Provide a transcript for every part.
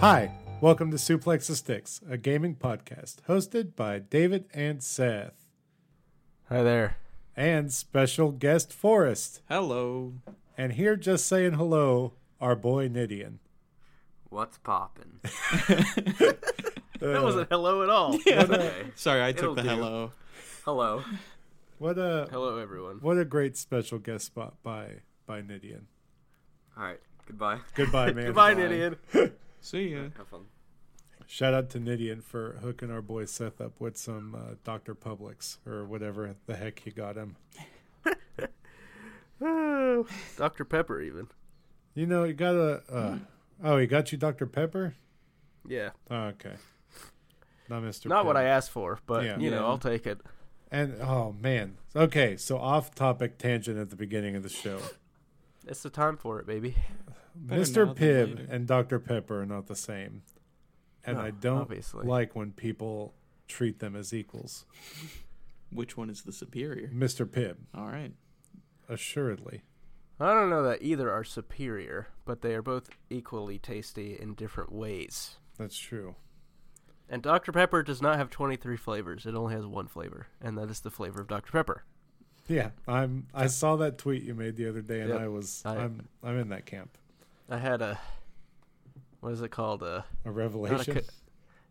Hi, welcome to Suplex the Sticks, a gaming podcast hosted by David and Seth, Hi there. and special guest Forrest. Hello. And here just saying hello, our boy Nidian. What's poppin'? Uh, That wasn't hello at all. Yeah. Okay. Sorry, I It'll took the do. hello. Hello. what a Hello, everyone. what a great special guest spot by by Nidian. All right. Goodbye. Goodbye, man. Goodbye, Bye. Nidian. See ya. Have fun. Shout out to Nidian for hooking our boy Seth up with some uh, Dr. Publix or whatever the heck he got him. Oh, Dr. Pepper, even. You know, you got a. Uh, oh, he got you Dr. Pepper? Yeah. Oh, okay. Not Mr. Not what I asked for, but, Yeah. you know, Yeah. I'll take it. And oh man. Okay, so off topic tangent at the beginning of the show. It's the time for it, baby. Better Mr. Pibb and Dr. Pepper are not the same. And No, I don't obviously. like when people treat them as equals. Which one is the superior? Mr. Pibb, All right. assuredly. I don't know that either are superior, but they are both equally tasty in different ways. That's true. And Dr. Pepper does not have 23 flavors. It only has one flavor, and that is the flavor of Dr. Pepper. Yeah, I'm I saw that tweet you made the other day and Yep. I was I- I'm I'm in that camp. I had a. What is it called? Uh, A revelation. co-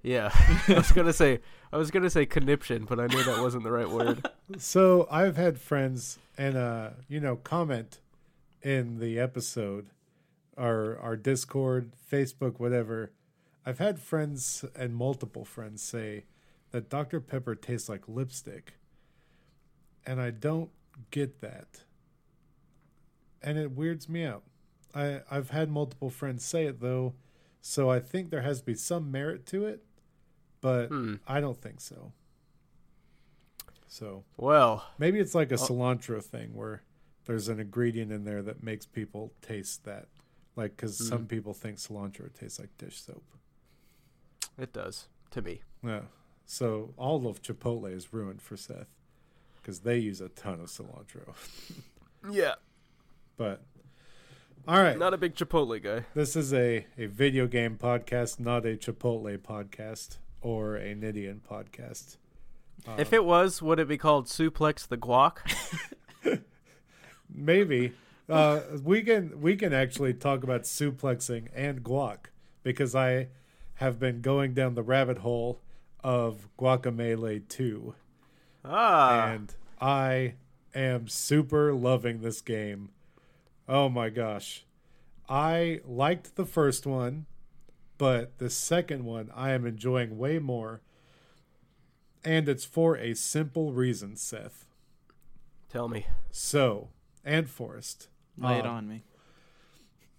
yeah, I was gonna say I was gonna say conniption, but I knew that wasn't the right word. So I've had friends and uh, you know, comment in the episode, our our Discord, Facebook, whatever. I've had friends and multiple friends say that Dr. Pepper tastes like lipstick. And I don't get that. And it weirds me out. I, I've had multiple friends say it though, so I think there has to be some merit to it, but Hmm. I don't think so. So Well, Maybe it's like a Oh. cilantro thing where there's an ingredient in there that makes people taste that. Like, because some Mhm. people think cilantro tastes like dish soap. it does to me. Yeah. So all of Chipotle is ruined for Seth because they use a ton of cilantro. Yeah, But, all right. not a big Chipotle guy. this is a, a video game podcast, not a Chipotle podcast or a Nidian podcast. if it was, would it be called Suplex the Guac? Maybe uh, we can we can actually talk about suplexing and guac because I have been going down the rabbit hole of Guacamelee 2 Ah, and I am super loving this game. Oh my gosh. I liked the first one, but the second one I am enjoying way more. And it's for a simple reason, Seth. tell me. So, and Forrest. Lay it um, on me.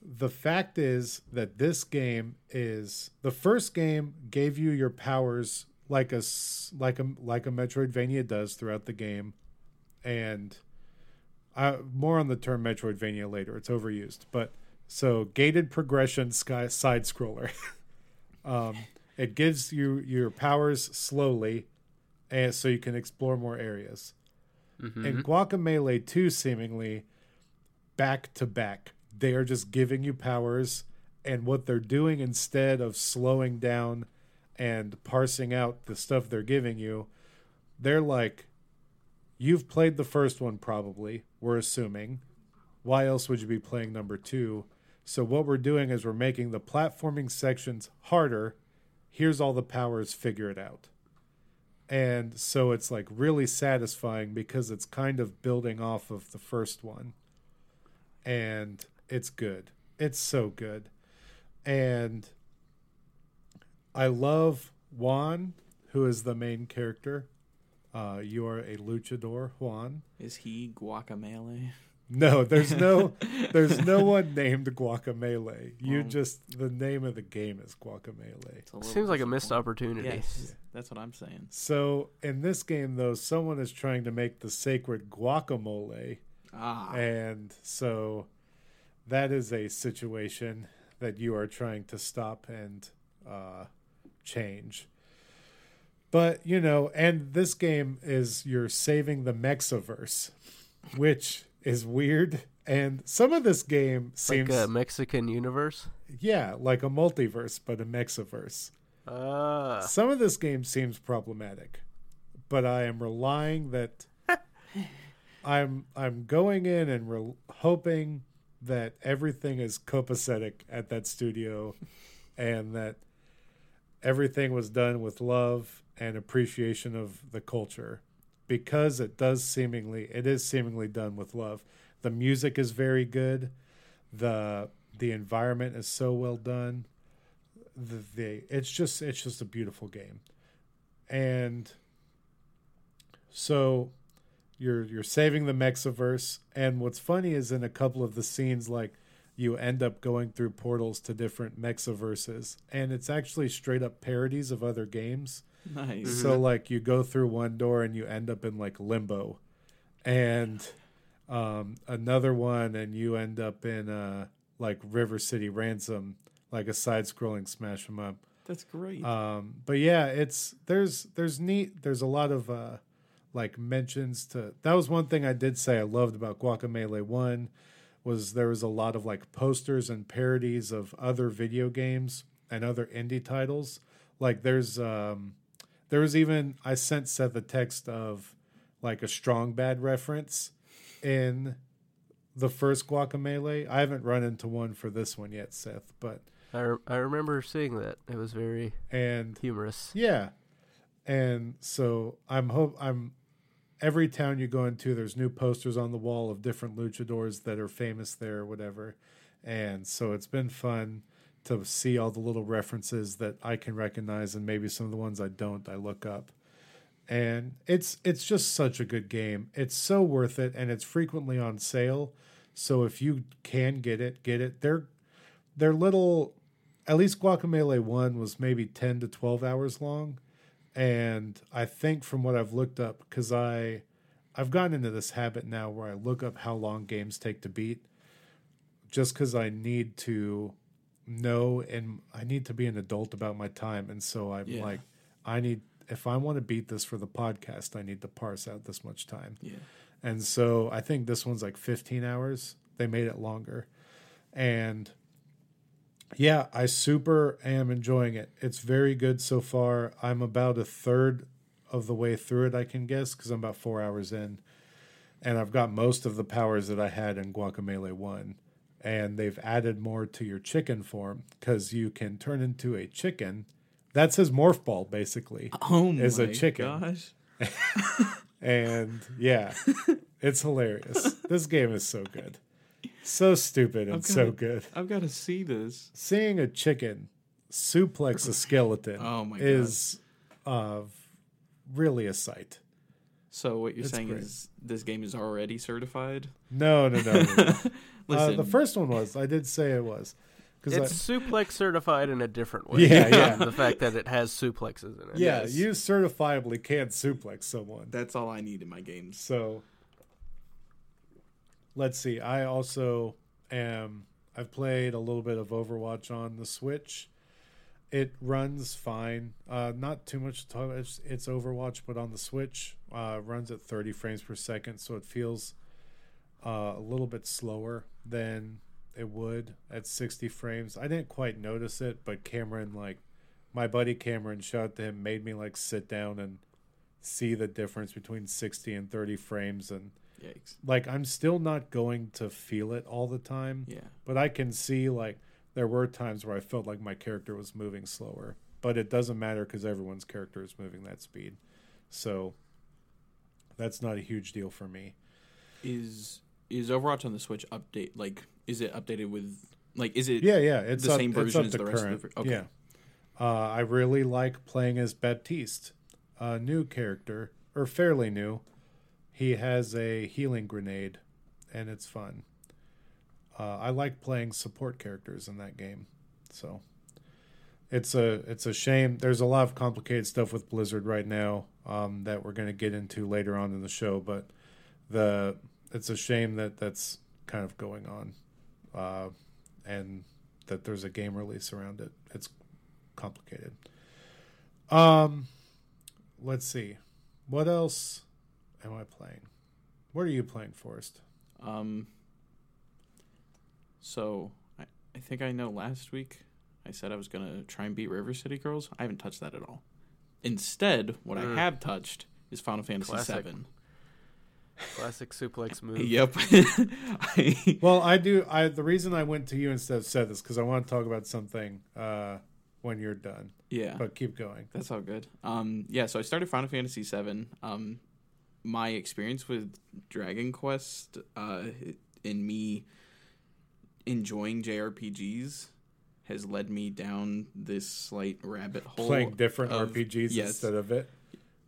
the fact is that this game is the first game gave you your powers like a like a like a Metroidvania does throughout the game, and I, more on the term Metroidvania later. It's overused, but so gated progression sky side scroller. um, it gives you your powers slowly, and so you can explore more areas. Mhm. And Guacamelee 2 seemingly back to back. They are just giving you powers and what they're doing instead of slowing down and parsing out the stuff they're giving you, they're like you've played the first one probably, we're assuming. Why else would you be playing number 2? So what we're doing is we're making the platforming sections harder. Here's all the powers, figure it out and so it's like really satisfying because it's kind of building off of the first one and it's good it's so good and i love juan who is the main character uh, you are a luchador juan Is he guacamole? no there's no there's no one named guacamole you Well- just the name of the game is guacamole It's Seems like a missed opportunity. Yes, that's what I'm saying. So in this game, though, someone is trying to make the sacred guacamole, Ah, and so that is a situation that you are trying to stop and uh, change. But you know, and this game is you're saving the Mexiverse, which is weird And some of this game seems like a Mexican universe. yeah, like a multiverse but a mexiverse. Ah, Some of this game seems problematic, but I am relying that I'm I'm going in and re- hoping that everything is copacetic at that studio, and that everything was done with love and appreciation of the culture, because it does seemingly it is seemingly done with love. The music is very good, the the environment is so well done. The, the it's just it's just a beautiful game. And so you're you're saving the mexiverse. And what's funny is in a couple of the scenes like you end up going through portals to different mexiverses and it's actually straight up parodies of other games Nice. so like you go through one door and you end up in like limbo, and um, another one and you end up in uh, like River City Ransom, like a side-scrolling smash 'em up. That's great. Um, but yeah, it's there's there's neat. There's a lot of uh, like mentions to. That was one thing I did say I loved about Guacamelee One was there was a lot of like posters and parodies of other video games and other indie titles. Like there's um, there was even I sent Seth a text of like a strong bad reference in the first Guacamelee. I haven't run into one for this one yet, Seth, but I, re- I remember seeing that. It was very and humorous. Yeah. And so I'm hope I'm every town you go into there's new posters on the wall of different luchadors that are famous there or whatever. And so it's been fun to see all the little references that I can recognize and maybe some of the ones I don't I look up. And it's it's just such a good game. It's so worth it and it's frequently on sale. So if you can get it, get it. They're they're little at least Guacamelee 1 was maybe 10 to 12 hours long. And I think from what I've looked up, because I, I've gotten into this habit now where I look up how long games take to beat, just because I need to know and I need to be an adult about my time. And so I'm Yeah. like, I need, if I want to beat this for the podcast, I need to parse out this much time. yeah. And so I think this one's like 15 hours. They made it longer. And yeah, I super am enjoying it. It's very good so far. I'm about a third of the way through it, I can guess, because I'm about four hours in. And I've got most of the powers that I had in Guacamelee 1. And they've added more to your chicken form because you can turn into a chicken. That's his morph ball, basically. Oh Is my a chicken. gosh. And yeah, it's hilarious. This game is so good. So stupid and I've so good. I've got to see this. Seeing a chicken suplex a skeleton Oh my God. is uh, really a sight. So what you're It's saying great. is this game is already certified? No, no, no. no, no. uh, Listen, the first one was. I did say it was. It's Because suplex certified in a different way. Yeah, yeah. The fact that it has suplexes in it. yeah, Yes. you certifiably can't suplex someone. that's all I need in my games. So let's see. I also am. I've played a little bit of Overwatch on the Switch. It runs fine. Uh, not too much to. It's, it's Overwatch, but on the Switch, uh, runs at 30 frames per second, so it feels uh, a little bit slower than it would at 60 frames. I didn't quite notice it, but Cameron, like my buddy Cameron, shout out to him, made me like sit down and see the difference between 60 and 30 frames and Yikes. like I'm still not going to feel it all the time, Yeah. but I can see like there were times where I felt like my character was moving slower, but it doesn't matter cuz everyone's character is moving that speed. So that's not a huge deal for me. Is is Overwatch on the Switch update like is it updated with like is it Yeah, yeah, it's the up, same version as the rest of current. the okay. Yeah. Uh, I really like playing as Baptiste, a new character, or fairly new. He has a healing grenade, and it's fun. Uh, I like playing support characters in that game, so it's a it's a shame. There's a lot of complicated stuff with Blizzard right now um, that we're going to get into later on in the show, but the it's a shame that that's kind of going on, uh, and that there's a game release around it. It's complicated. Um, let's see, what else am I playing? What are you playing, Forrest? um So I, I think I know last week I said I was gonna try and beat River City Girls. I haven't touched that at all. Instead, what Mm. I have touched is Final Fantasy Classic. VII. Classic suplex move. Yep. I, Well, I do. I the reason I went to you instead of Seth is because I want to talk about something uh, when you're done. yeah. But keep going. That's all good. Um, yeah, so I started Final Fantasy VII. Um, my experience with Dragon Quest, uh, in me enjoying JRPGs, has led me down this slight rabbit hole. Playing different of- RPGs yes. instead of it.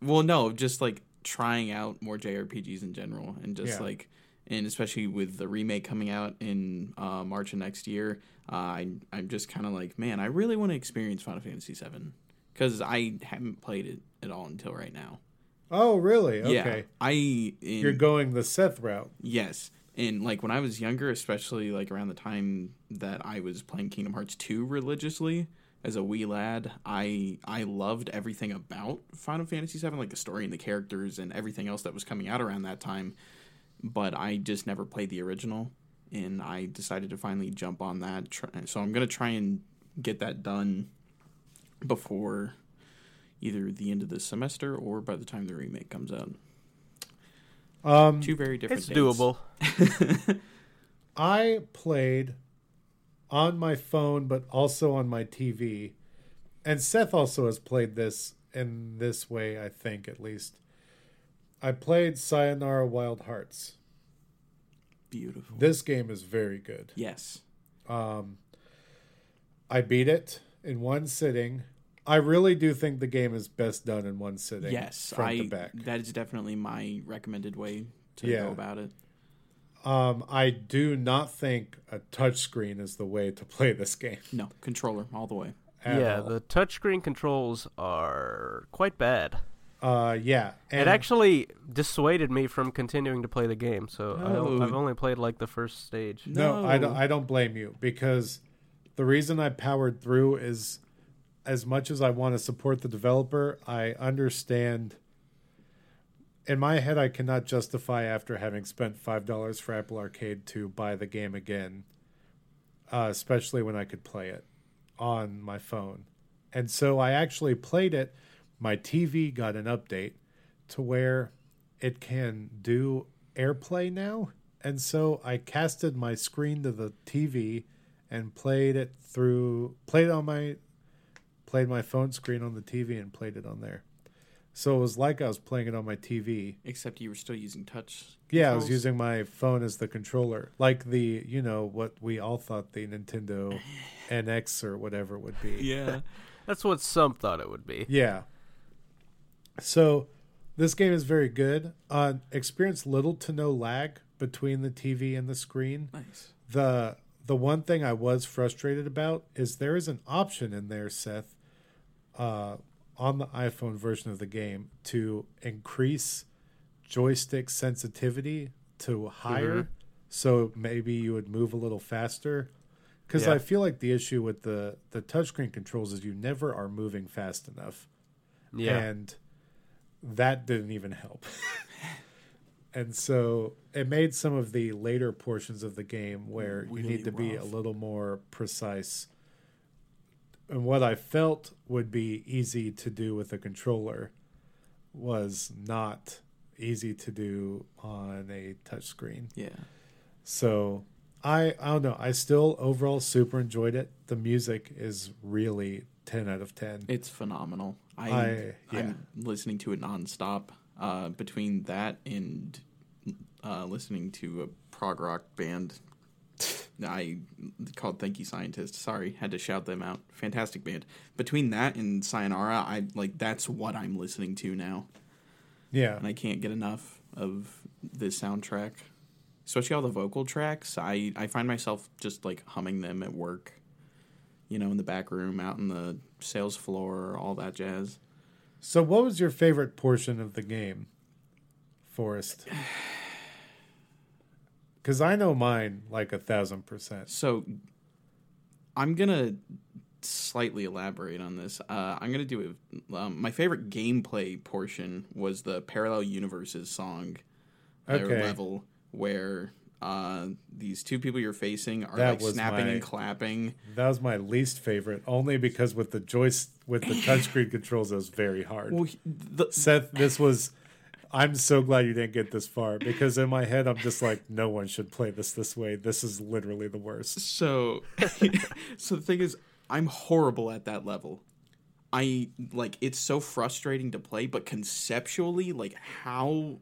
Well, no, just like trying out more JRPGs in general, and just Yeah. like, and especially with the remake coming out in uh, March of next year, uh, I I'm just kind of like, man, I really want to experience Final Fantasy VII because I haven't played it at all until right now. Oh, really? Okay. Yeah. I in, You're going the Seth route. yes, and like when I was younger, especially like around the time that I was playing Kingdom Hearts two religiously as a wee lad, I I loved everything about Final Fantasy seven, like the story and the characters and everything else that was coming out around that time. But I just never played the original, and I decided to finally jump on that. So I'm gonna try and get that done before either the end of the semester or by the time the remake comes out. Um, Two very different. It's dates. doable. I played on my phone, but also on my TV. And Seth also has played this in this way, I think, at least. I played Sayonara Wild Hearts. Beautiful. This game is very good. yes. Um, I beat it in one sitting. I really do think the game is best done in one sitting. Yes, front I. to back. That is definitely my recommended way to Yeah. go about it. Um, I do not think a touchscreen is the way to play this game. No controller all the way. at yeah, all. the touchscreen controls are quite bad. Uh, yeah, and it actually dissuaded me from continuing to play the game. So No. I, I've only played like the first stage. no, I don't. No. I don't blame you because the reason I powered through is, as much as I want to support the developer, I understand. In my head, I cannot justify after having spent five dollars for Apple Arcade to buy the game again, uh, especially when I could play it on my phone. And so I actually played it. My TV got an update to where it can do AirPlay now. And so I casted my screen to the TV and played it through played it on my played my phone screen on the TV and played it on there. So it was like I was playing it on my TV. Except you were still using touch. Yeah, I was controls. using my phone as the controller. Like the, you know, what we all thought the Nintendo NX or whatever would be. Yeah. That's what some thought it would be. Yeah. So this game is very good. Uh, experience little to no lag between the TV and the screen. nice. The the one thing I was frustrated about is there is an option in there, Seth, uh, on the iPhone version of the game to increase joystick sensitivity to higher, Mhm. so maybe you would move a little faster. Because Yeah. I feel like the issue with the the touchscreen controls is you never are moving fast enough Yeah. and that didn't even help. and so it made some of the later portions of the game where you need to be a little more precise. And what I felt would be easy to do with a controller was not easy to do on a touchscreen. Yeah. So I I don't know. I still overall super enjoyed it. The music is really ten out of ten. It's phenomenal. I, I- yeah. I'm listening to it nonstop. Uh, between that and uh, listening to a prog rock band, I called Thank You Scientist. Sorry, had to shout them out. Fantastic band. Between that and Sayonara, I like that's what I'm listening to now, yeah. and I can't get enough of this soundtrack. Especially all the vocal tracks. I I find myself just like humming them at work. You know, in the back room, out in the sales floor, all that jazz. So, what was your favorite portion of the game, Forrest? Because I know mine like a thousand percent. So I'm gonna slightly elaborate on this. Uh, I'm gonna do it. Um, my favorite gameplay portion was the Parallel Universes song Okay. level where uh, these two people you're facing are That like snapping my- and clapping. That was my least favorite, only because with the joist with the touchscreen controls, it was very hard. Well, the, Seth, this was. I'm so glad you didn't get this far because in my head I'm just like, no one should play this this way. This is literally the worst. so, so the thing is, I'm horrible at that level. I like it's so frustrating to play, but conceptually, like how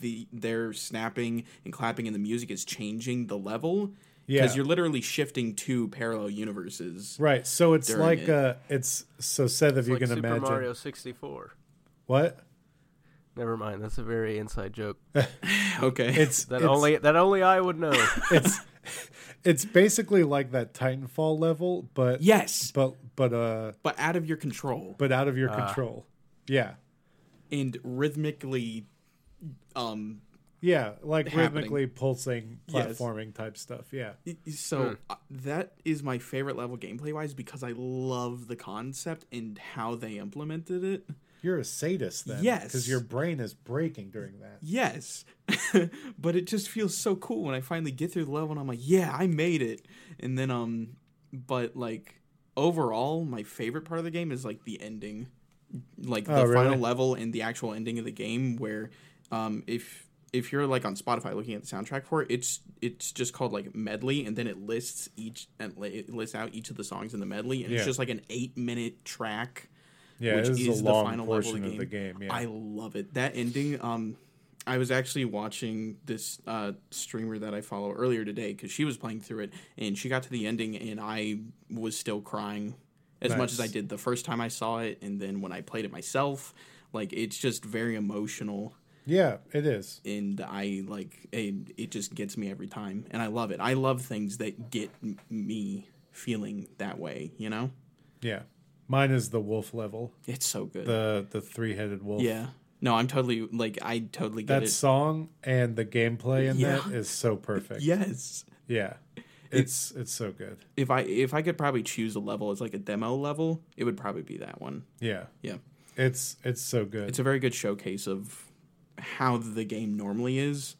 the they're snapping and clapping and the music is changing the level Yeah, because you're literally shifting two parallel universes. right. So it's like it. uh, it's so Seth, if It's you like can Super imagine Mario 64. what Never mind. That's a very inside joke Okay, it's that it's, only that only I would know. it's it's basically like that Titanfall level, but yes, but but uh but out of your control but out of your Ah. control. Yeah, and rhythmically, um, yeah, like Happening. rhythmically pulsing Yes. platforming type stuff. Yeah, So Hmm. uh, that is my favorite level gameplay wise because I love the concept and how they implemented it. You're a sadist then, Yes. because your brain is breaking during that. Yes, but it just feels so cool when I finally get through the level and I'm like, yeah, I made it. And then um, but like overall, my favorite part of the game is like the ending, like the Oh, really? final level and the actual ending of the game where um if if you're like on Spotify looking at the soundtrack for it, it's it's just called like medley, and then it lists each and it lists out each of the songs in the medley, and Yeah. it's just like an eight minute track Yeah, which is, the final level of portion the of the game. Yeah, I love it. That ending. Um, I was actually watching this uh, streamer that I follow earlier today because she was playing through it, and she got to the ending, and I was still crying as much as I did the first time I saw it, and then when I played it myself. Like it's just very emotional, yeah, it is. and I like it. It just gets me every time, and I love it. I love things that get m- me feeling that way. You know, Yeah, mine is the wolf level, it's so good. the the three headed wolf. yeah. No, I'm totally like I totally get that it. song and the gameplay in Yeah. that is so perfect. Yes. Yeah, it's it's so good. If I if I could probably choose a level as like a demo level, it would probably be that one. Yeah, Yeah. it's it's so good. It's a very good showcase of how the game normally is.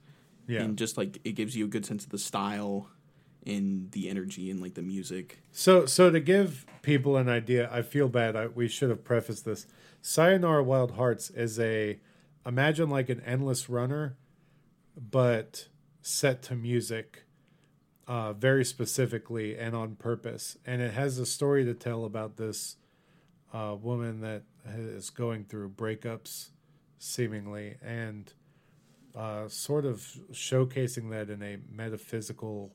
yeah. And just like it gives you a good sense of the style and the energy and like the music. So, so to give people an idea, I feel bad. I, we should have prefaced this. Sayonara Wild Hearts is a imagine like an endless runner, but set to music, uh, very specifically and on purpose. And it has a story to tell about this uh, woman that is going through breakups, seemingly, and uh, sort of showcasing that in a metaphysical,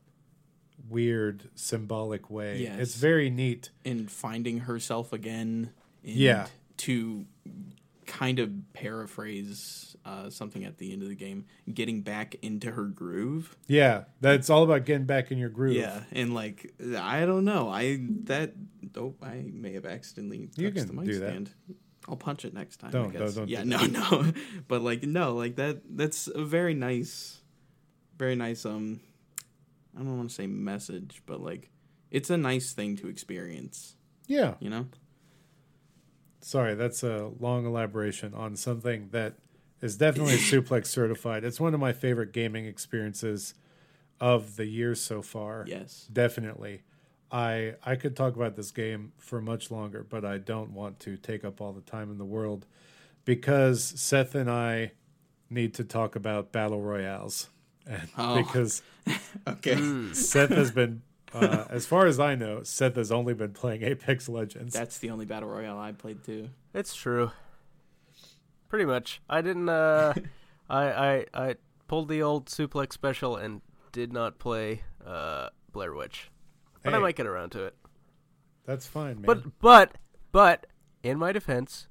weird, symbolic way. Yes. It's very neat. And finding herself again. Yeah. To kind of paraphrase uh, something at the end of the game, getting back into her groove. Yeah, that's all about getting back in your groove. Yeah, and like I don't know, I that oh I may have accidentally You can the mic do that. I'll punch it next time. Don't- I guess. don't- don't yeah, do no, no, but like no, like that. That's a very nice, very nice. Um, I don't want to say message, but like it's a nice thing to experience. Yeah. You know? Sorry, that's a long elaboration on something that is definitely suplex certified. It's one of my favorite gaming experiences of the year so far. Yes. Definitely. I I could talk about this game for much longer, but I don't want to take up all the time in the world because Seth and I need to talk about battle royales. And Oh. because Okay. Seth has been uh, as far as I know, Seth has only been playing Apex Legends. That's the only battle royale I played too. It's true. Pretty much. I didn't. Uh, I I I pulled the old suplex special and did not play uh, Blair Witch, but I might get around to it. That's fine, man. But but but in my defense,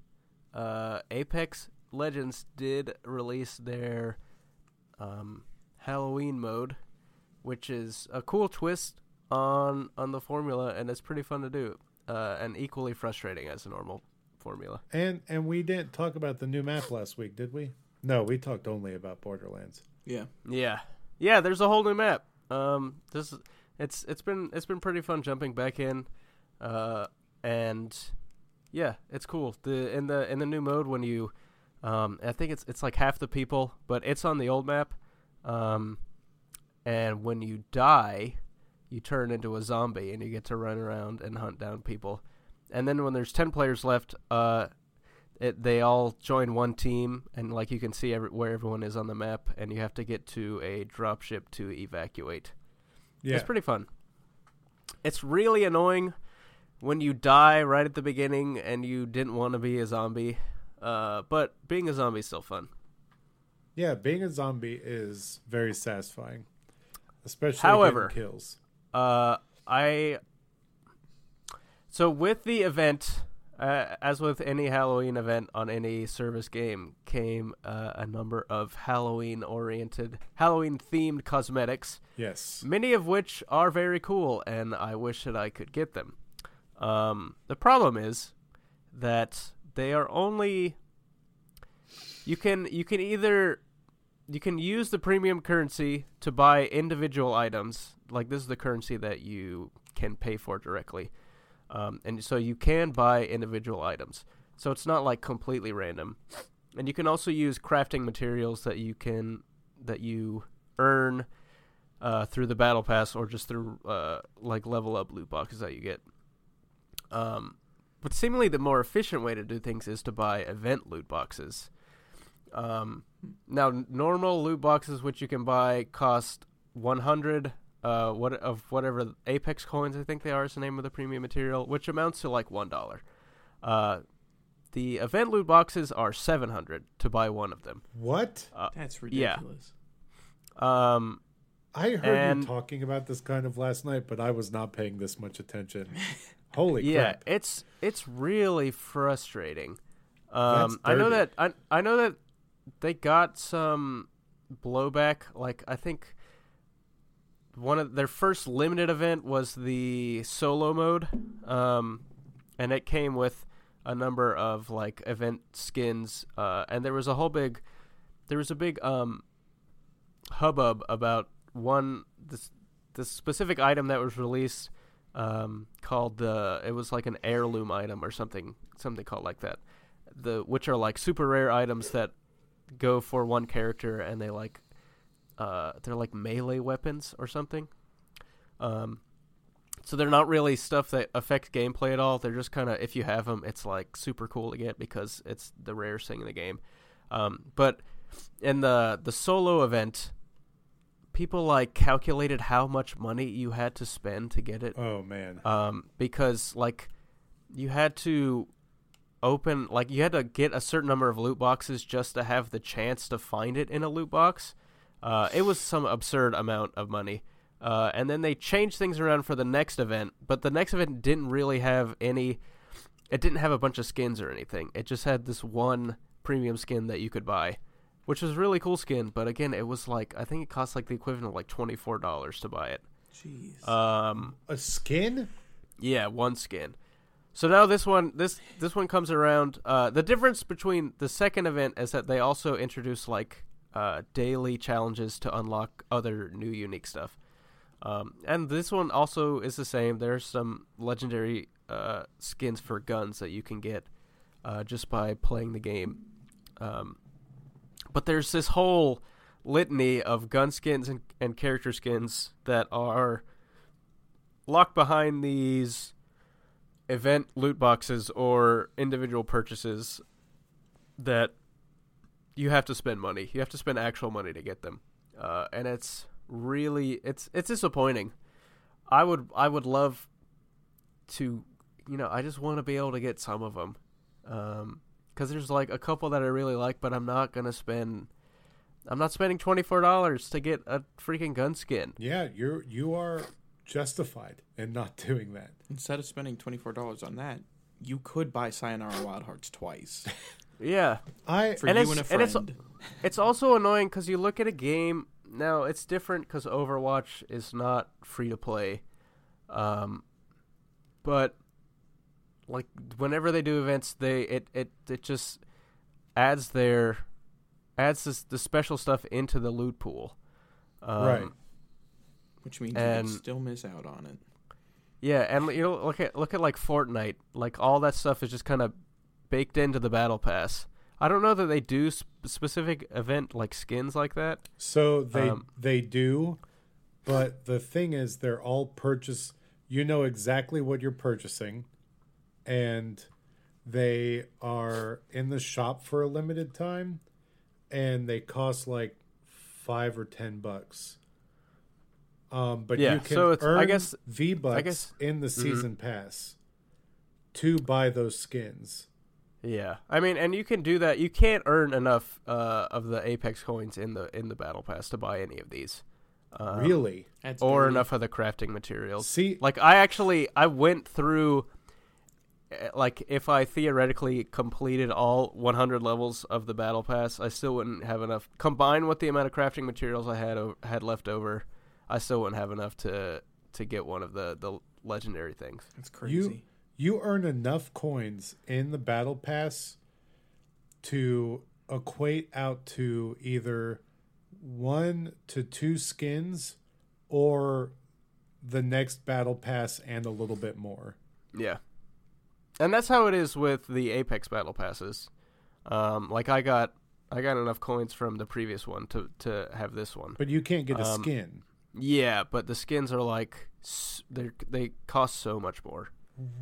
uh, Apex Legends did release their um, Halloween mode, which is a cool twist on on the formula, and it's pretty fun to do, uh, and equally frustrating as a normal formula. And and we didn't talk about the new map last week, did we? No, we talked only about Borderlands. Yeah. Yeah, yeah. There's a whole new map. Um, this it's it's been it's been pretty fun jumping back in, uh, and yeah, it's cool. The in the in the new mode when you, um, I think it's it's like half the people, but it's on the old map. Um, and when you die, you turn into a zombie and you get to run around and hunt down people. And then when there's ten players left, uh, it, they all join one team, and like you can see every, where everyone is on the map, and you have to get to a dropship to evacuate. Yeah. It's pretty fun. It's really annoying when you die right at the beginning and you didn't want to be a zombie. Uh, but being a zombie is still fun. Yeah, being a zombie is very satisfying, especially However- kills. Uh, I so with the event, uh, as with any Halloween event on any service game, came uh, a number of Halloween-oriented, Halloween-themed cosmetics. Yes. many of which are very cool, and I wish that I could get them. Um, the problem is that they are only. You can you can either you can use the premium currency to buy individual items, like this is the currency that you can pay for directly, um, and so you can buy individual items. So it's not like completely random, and you can also use crafting materials that you can that you earn uh, through the battle pass or just through uh, like level up loot boxes that you get. Um, but seemingly the more efficient way to do things is to buy event loot boxes. Um, now normal loot boxes which you can buy cost 100 uh what of whatever apex coins I think they are is the name of the premium material which amounts to like $1. Uh the event loot boxes are 700 to buy one of them. What? That's yeah. ridiculous. Um I heard And- you talking about this kind of last night, but I was not paying this much attention. Holy yeah, crap! it's it's really frustrating. Um, I know that I I know that they got some blowback. Like I think one of their first limited event was the solo mode, um, and it came with a number of like event skins. Uh, and there was a whole big, there was a big um, hubbub about one this this specific item that was released um, called the it was like an heirloom item or something something called like that the which are like super rare items that go for one character and they like uh, they're like melee weapons or something. Um, so they're not really stuff that affect gameplay at all. They're just kind of if you have them it's like super cool to get because it's the rarest thing in the game. Um, but in the the solo event people like calculated how much money you had to spend to get it. Oh man. um, because like you had to open like you had to get a certain number of loot boxes just to have the chance to find it in a loot box. Uh, it was some absurd amount of money. Uh, and then they changed things around for the next event, but the next event didn't really have any. It didn't have a bunch of skins or anything. It just had this one premium skin that you could buy, which was a really cool skin. But again, it was like I think it cost like the equivalent of like twenty four dollars to buy it. Jeez. Um, A skin? yeah, one skin. So now this one, this this one comes around. Uh, the difference between the second event is that they also introduce like uh, daily challenges to unlock other new unique stuff. Um, and this one also is the same. There's some legendary uh, skins for guns that you can get uh, just by playing the game. Um, but there's this whole litany of gun skins and, and character skins that are locked behind these event loot boxes or individual purchases that you have to spend money. You have to spend actual money to get them, uh, and it's really it's it's disappointing. I would I would love to, you know, I just want to be able to get some of them, because there's like a couple that I really like, but I'm not gonna spend. I'm not spending twenty four dollars to get a freaking gun skin. Yeah, you're you are justified in not doing that. Instead of spending twenty four dollars on that, you could buy Sayonara Wild Hearts twice Yeah, I for And you it's- and a and it's- It's also annoying because you look at a game now. It's different because Overwatch is not free to play, um, but like whenever they do events, they it it it just adds their adds this the special stuff into the loot pool. Um, Right. Which means you and- can still miss out on it. Yeah, and you know, look at look at like Fortnite. Like all that stuff is just kind of baked into the battle pass. I don't know that they do sp- specific event like skins like that. so they Um, they do, But the thing is, they're all purchase. You know exactly what you're purchasing, and they are in the shop for a limited time, and they cost like five or ten bucks. Um, but Yeah, you can so it's- I earn guess- V bucks guess- in the season pass to buy those skins. Yeah, I mean, and you can do that. You can't earn enough uh, of the Apex coins in the in the battle pass to buy any of these, um, really? That's or dirty. enough of the crafting materials. See, Like I actually I went through eh, like if I theoretically completed all 100 levels of the battle pass, I still wouldn't have enough combined with the amount of crafting materials I had o- had left over. I still wouldn't have enough to to get one of the the legendary things. That's crazy. You you earn enough coins in the battle pass to equate out to either one to two skins or the next battle pass and a little bit more. Yeah. And that's how it is with the Apex battle passes. Um, like I got I got enough coins from the previous one to to have this one. But you can't get a Um, skin. Yeah, but the skins are like they they cost so much more.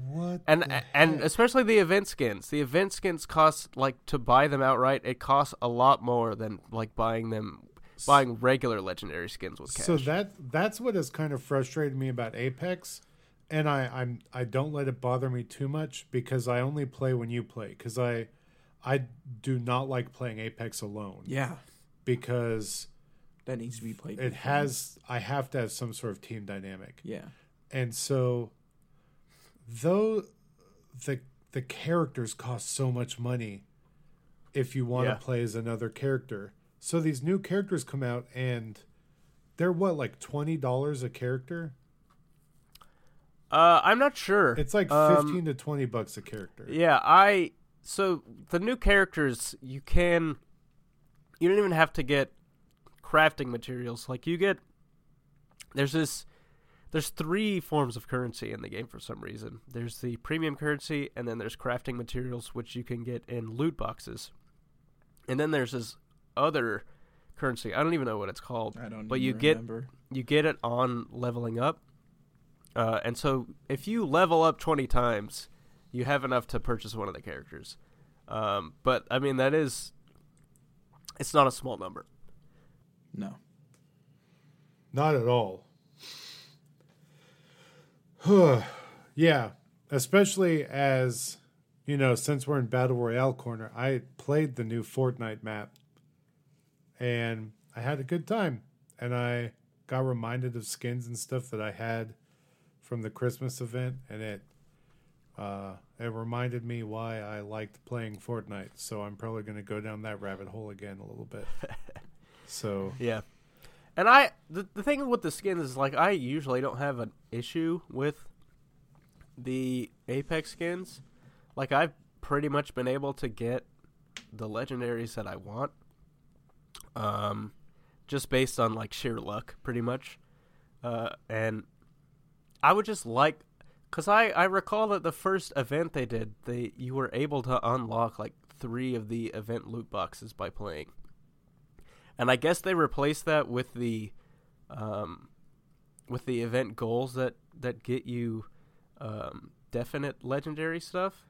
What? And the and especially the event skins. The event skins cost like to buy them outright. It costs a lot more than like buying them buying regular legendary skins with cash. So that that's what has kind of frustrated me about Apex, and I I'm I don't let it bother me too much because I only play when you play because I I do not like playing Apex alone yeah, because that needs to be played. it with has I have to have some sort of team dynamic. Yeah, and so though the the characters cost so much money if you want Yeah. to play as another character. So these new characters come out and they're what like twenty dollars a character. uh, I'm not sure. It's like Um, fifteen to twenty bucks a character. Yeah, I so the new characters you can you don't even have to get crafting materials. Like you get there's this there's three forms of currency in the game for some reason. There's the premium currency and then there's crafting materials which you can get in loot boxes. And then there's this other currency. I don't even know what it's called. I don't. But you get- remember. You get it on leveling up. Uh, and so if you level up 20 times, you have enough to purchase one of the characters. Um, but I mean that is it's not a small number. No. Not at all. yeah, especially as you know, since we're in battle royale corner, I played the new Fortnite map, and I had a good time, and I got reminded of skins and stuff that I had from the Christmas event, and it uh, it reminded me why I liked playing Fortnite. So I'm probably going to go down that rabbit hole again a little bit. so Yeah. And I the the thing with the skins is like I usually don't have an issue with the Apex skins. Like I've pretty much been able to get the legendaries that I want. Um just based on like sheer luck pretty much. Uh and I would just like cuz I I recall that the first event they did, they you were able to unlock like 3 of the event loot boxes by playing and I guess they replaced that with the, um, with the event goals that that get you, um, definite legendary stuff.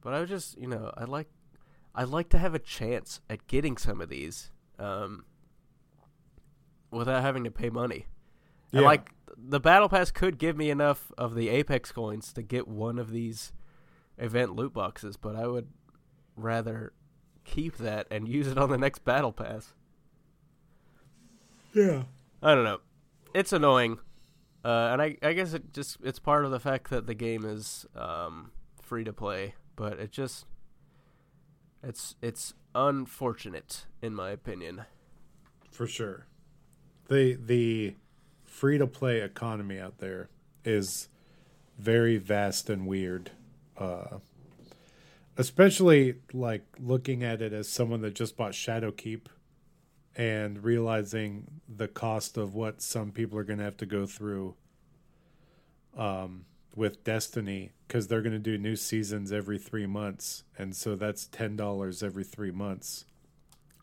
But I was just, you know, I like, I like to have a chance at getting some of these, um, without having to pay money. And Yeah. like the battle pass could give me enough of the apex coins to get one of these event loot boxes, but I would rather keep that and use it on the next battle pass. Yeah, I don't know. It's annoying, uh, and I I guess it just it's part of the fact that the game is um, free to play, but it just it's it's unfortunate in my opinion. for sure. The the free to play economy out there is very vast and weird. Uh especially like looking at it as someone that just bought Shadowkeep and realizing the cost of what some people are going to have to go through um with Destiny cuz they're going to do new seasons every 3 months and so that's $10 every 3 months.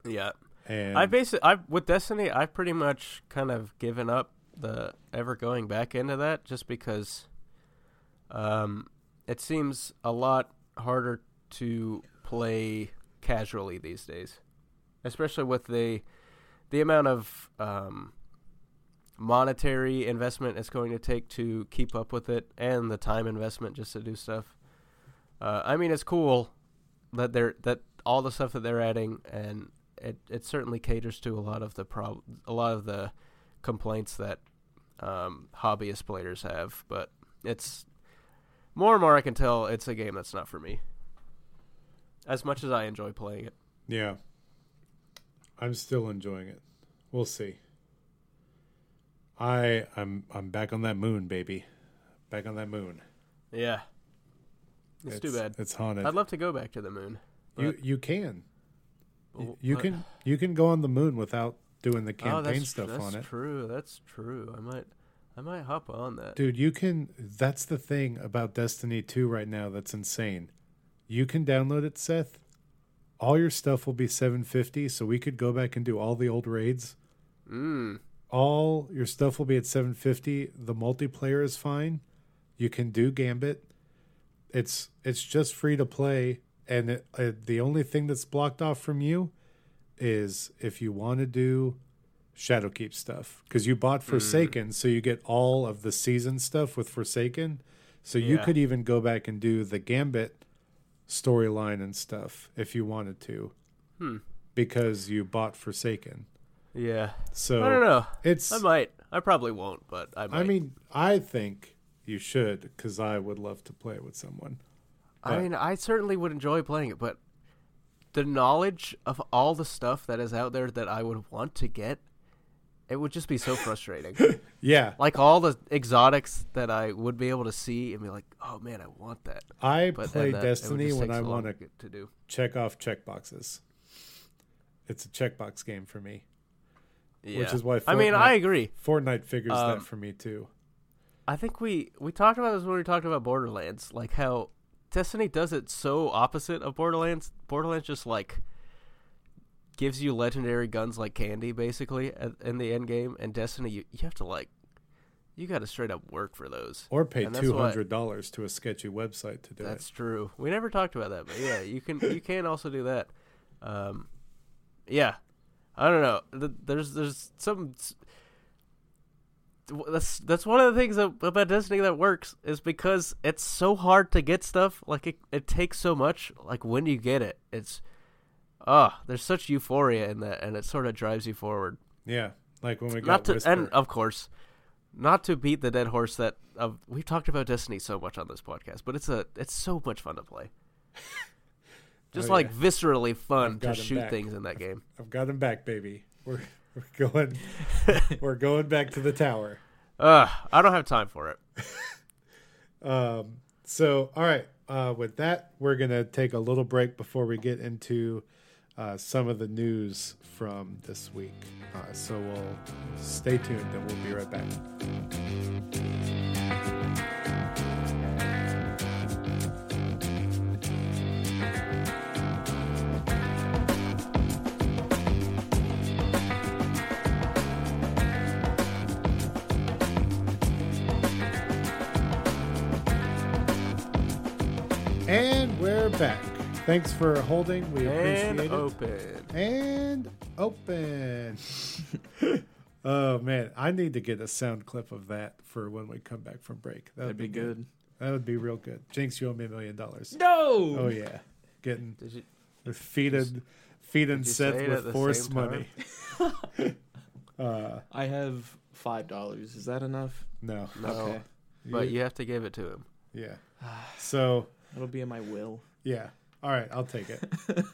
Yeah, And I basically I with Destiny I've pretty much kind of given up the ever going back into that, just because um, it seems a lot harder to play casually these days, especially with the the amount of um, monetary investment it's going to take to keep up with it, and the time investment just to do stuff. Uh, I mean, it's cool that they're that all the stuff that they're adding, and it it certainly caters to a lot of the prob a lot of the complaints that um, hobbyist players have. But it's more and more I can tell it's a game that's not for me. As much as I enjoy playing it. Yeah. I'm still enjoying it. We'll see. I I'm I'm back on that moon, baby. Back on that moon. Yeah. It's, too bad. It's haunted. I'd love to go back to the moon. you you can. You, Well, you but- can you can go on the moon without doing the oh, campaign that's, stuff that's on it. true. That's true. I might I might hop on that. Dude, you can that's the thing about Destiny 2 right now that's insane. You can download it, Seth. All your stuff will be 750, so we could go back and do all the old raids. Mm. all your stuff will be at 750 the multiplayer is fine you can do gambit it's it's just free to play and it, uh, the only thing that's blocked off from you is if you want to do shadowkeep stuff because you bought forsaken so you get all of the season stuff with forsaken so you Yeah. could even go back and do the gambit storyline and stuff if you wanted to Hmm. because you bought forsaken Yeah. so I don't know. it's I might. I probably won't, but I might. I mean, I think you should because I would love to play with someone. I mean, I certainly would enjoy playing it, but the knowledge of all the stuff that is out there that I would want to get, it would just be so frustrating. Yeah, like all the exotics that I would be able to see and be like, "Oh man, I want that." I But play that, Destiny when I want to to do. check off checkboxes. It's a checkbox game for me. Yeah. Which is why I mean, I agree. Fortnite figures Um, that for me too. I think we we talked about this when we talked about Borderlands, like how Destiny does it so opposite of Borderlands. Borderlands just like gives you legendary guns like candy, basically, at, in the end game. And Destiny, you, you have to like, you got to straight up work for those. Or pay two hundred dollars to a sketchy website to do That's it. That's true. We never talked about that, but yeah, you can you can also do that. Um, yeah, I don't know. There's there's some. That's that's one of the things that, about Destiny that works is because it's so hard to get stuff. Like it, it takes so much. Like when you get it, it's ah, there's such euphoria in that, and it sort of drives you forward. Yeah, like when we Not to, Whisper. and of course, not to beat the dead horse that of we've talked about Destiny so much on this podcast, but it's a it's so much fun to play. Just Oh, like yeah. viscerally fun to shoot back. things in that game. I've got him back, baby. We're we're going we're going back to the tower. Ugh, I don't have time for it. Um, so, all right. Uh, with that, we're going to take a little break before we get into uh, some of the news from this week. Uh, so, we'll stay tuned and we'll be right back. And we're back. Thanks for holding. We appreciate And it. open. And open. oh man, I need to get a sound clip of that for when we come back from break. That would That'd be good. That would be real good. Jinx, you owe me a million dollars. No. Oh yeah, getting Did you? feeding feeding did you Seth say it at with force money. uh, I have five dollars. Is that enough? no, No, Okay. but you have to give it to him. yeah. So it'll be in my will. yeah, all right, I'll take it.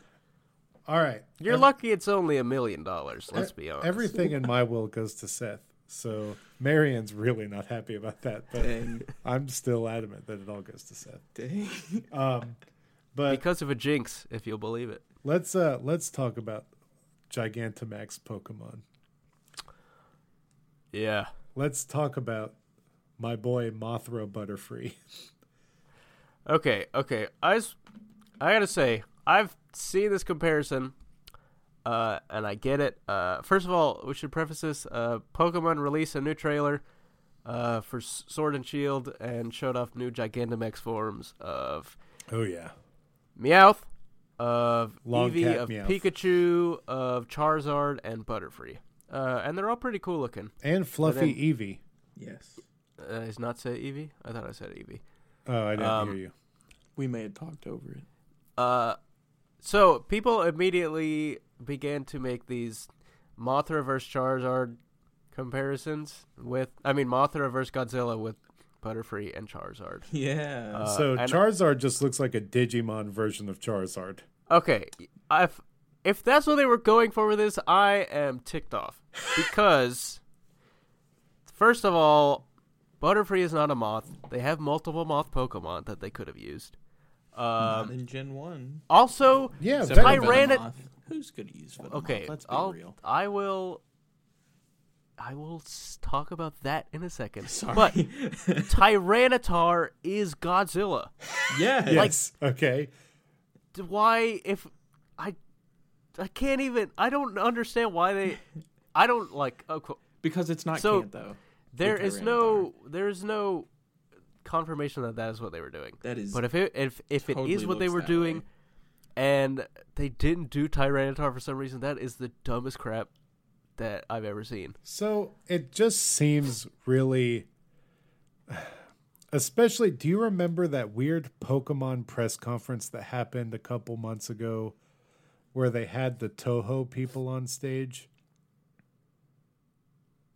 All right, You're Ev- lucky it's only a million dollars. Let's be honest. Everything in my will goes to Seth. So Marion's really not happy about that, but Dang. I'm still adamant that it all goes to Seth. Dang. Um, but because of a jinx, if you'll believe it. let's uh let's talk about Gigantamax Pokemon. Yeah. Let's talk about my boy Mothra Butterfree. Okay, okay. I, s- I gotta say, I've seen this comparison uh, and I get it. Uh, first of all, we should preface this: uh, Pokemon released a new trailer uh, for Sword and Shield and showed off new Gigantamax forms of Oh yeah. Meowth, of Long Eevee, of Meowth. Pikachu, of Charizard, and Butterfree. Uh, and they're all pretty cool looking. And Fluffy Eevee. Yes. Uh, is not say Eevee? I thought I said Eevee. Oh, I didn't Um, hear you. We may have talked over it. Uh, so people immediately began to make these Mothra versus Charizard comparisons with, I mean, Mothra versus Godzilla with Butterfree and Charizard. Yeah. Uh, so and- Charizard just looks like a Digimon version of Charizard. Okay, if if that's what they were going for with this, I am ticked off because first of all, Butterfree is not a moth. They have multiple moth Pokemon that they could have used. Not Um, in Gen 1. also, Yeah, Except for Venom- Venomoth. Who's good to use Venomoth? okay, Let's be I'll, real. I will. I will s- talk about that in a second. Sorry. But Tyranitar is Godzilla. yeah. Yes. okay. D- Why, if I, I can't even. I don't understand why they. I don't like. Oh, cool. because it's not So- Cant, though. There with is no there is no confirmation that that is what they were doing. That is But if it if if it totally is what they were doing, way. and they didn't do Tyranitar for some reason, that is the dumbest crap that I've ever seen. So it just seems really. Especially, do you remember that weird Pokemon press conference that happened a couple months ago where they had the Toho people on stage?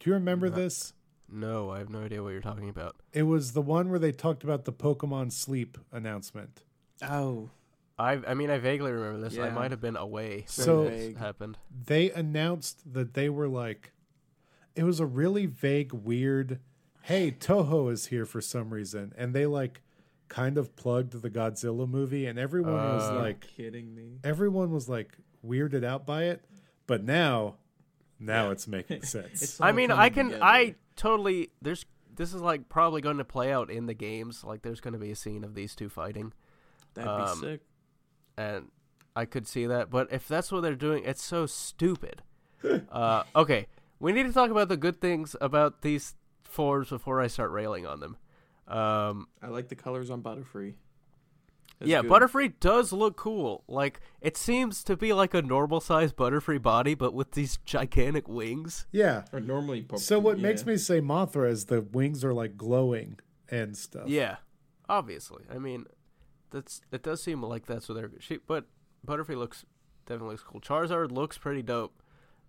Do you remember this? No, I have no idea what you're talking about. It was the one where they talked about the Pokemon Sleep announcement. Oh. I I mean I vaguely remember this. I might have been away So- when this happened. They announced that they were like, it was a really vague, weird, hey, Toho is here for some reason. And they like kind of plugged the Godzilla movie, and everyone was Uh. like, kidding me. everyone was like weirded out by it. But now, now Yeah. it's making sense. It's I mean I can together. I totally there's this is like probably going to play out in the games. Like there's going to be a scene of these two fighting. That'd um, be sick. and I could see that. But if that's what they're doing, it's so stupid. uh, okay, we need to talk about the good things about these forms before I start railing on them. Um, I like the colors on Butterfree. That's yeah, good. Butterfree does look cool. Like it seems to be like a normal sized Butterfree body, but with these gigantic wings. yeah. Or normally. po- So what yeah. makes me say Mothra is the wings are like glowing and stuff. Yeah, obviously. I mean, that's it does seem like that's what they're. She, but Butterfree looks definitely looks cool. Charizard looks pretty dope.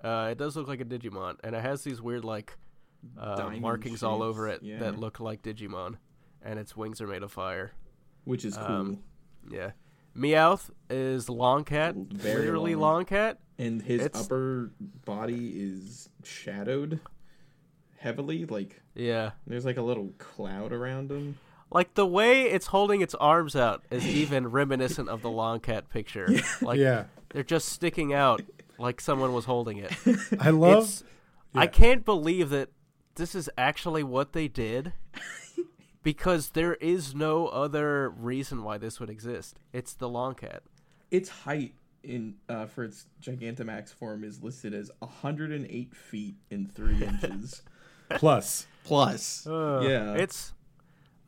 Uh, it does look like a Digimon, and it has these weird like uh, Diamond markings all over it yeah. that look like Digimon, and its wings are made of fire. Which is cool. um, Yeah, Meowth is Long Cat, Very literally long. Long Cat. and his it's- upper body is shadowed heavily. Like Yeah, there's like a little cloud around him. like the way it's holding its arms out is even reminiscent of the Long Cat picture. Like yeah. they're just sticking out like someone was holding it. I love. It's- I can't believe that this is actually what they did because there is no other reason why this would exist. It's the long cat. Its height in uh, for its Gigantamax form is listed as 108 feet and three inches plus. plus. yeah, It's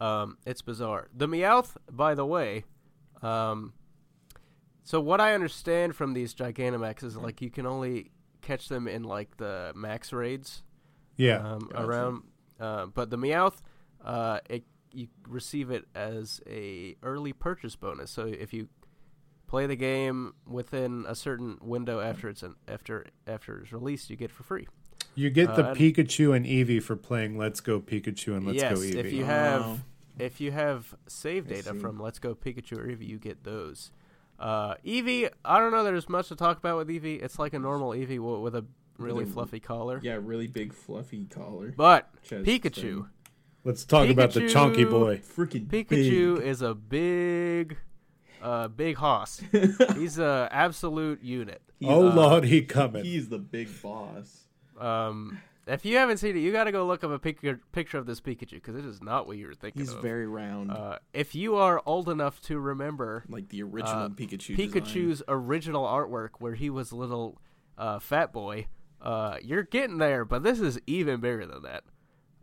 um it's bizarre. The Meowth, by the way, um so what I understand from these Gigantamax is like you can only catch them in like the max raids. Yeah. um, Gotcha. around. Uh, but the Meowth, uh, it, you receive it as a early purchase bonus. So if you play the game within a certain window after it's an, after after it's released, you get it for free. You get the uh, Pikachu and Eevee for playing Let's Go Pikachu and Let's yes, Go Eevee. if you have Oh. if you have save data from Let's Go Pikachu or Eevee, you get those. Uh, Eevee, I don't know. There's much to talk about with Eevee. It's like a normal Eevee with a really a- fluffy collar. yeah, really big fluffy collar. But Chest Pikachu, thing. Let's talk about the chonky boy. Freaking Pikachu is a big, uh, big hoss. He's a absolute unit. He's, oh uh, lord, he coming. He's the big boss. Um, if you haven't seen it, you got to go look up a picture picture of this Pikachu because it is not what you were thinking He's of. very round, uh, if you are old enough to remember like the original uh, Pikachu. Pikachu's original artwork, where he was a little uh, Fat Boy, uh, you're getting there, but this is even bigger than that.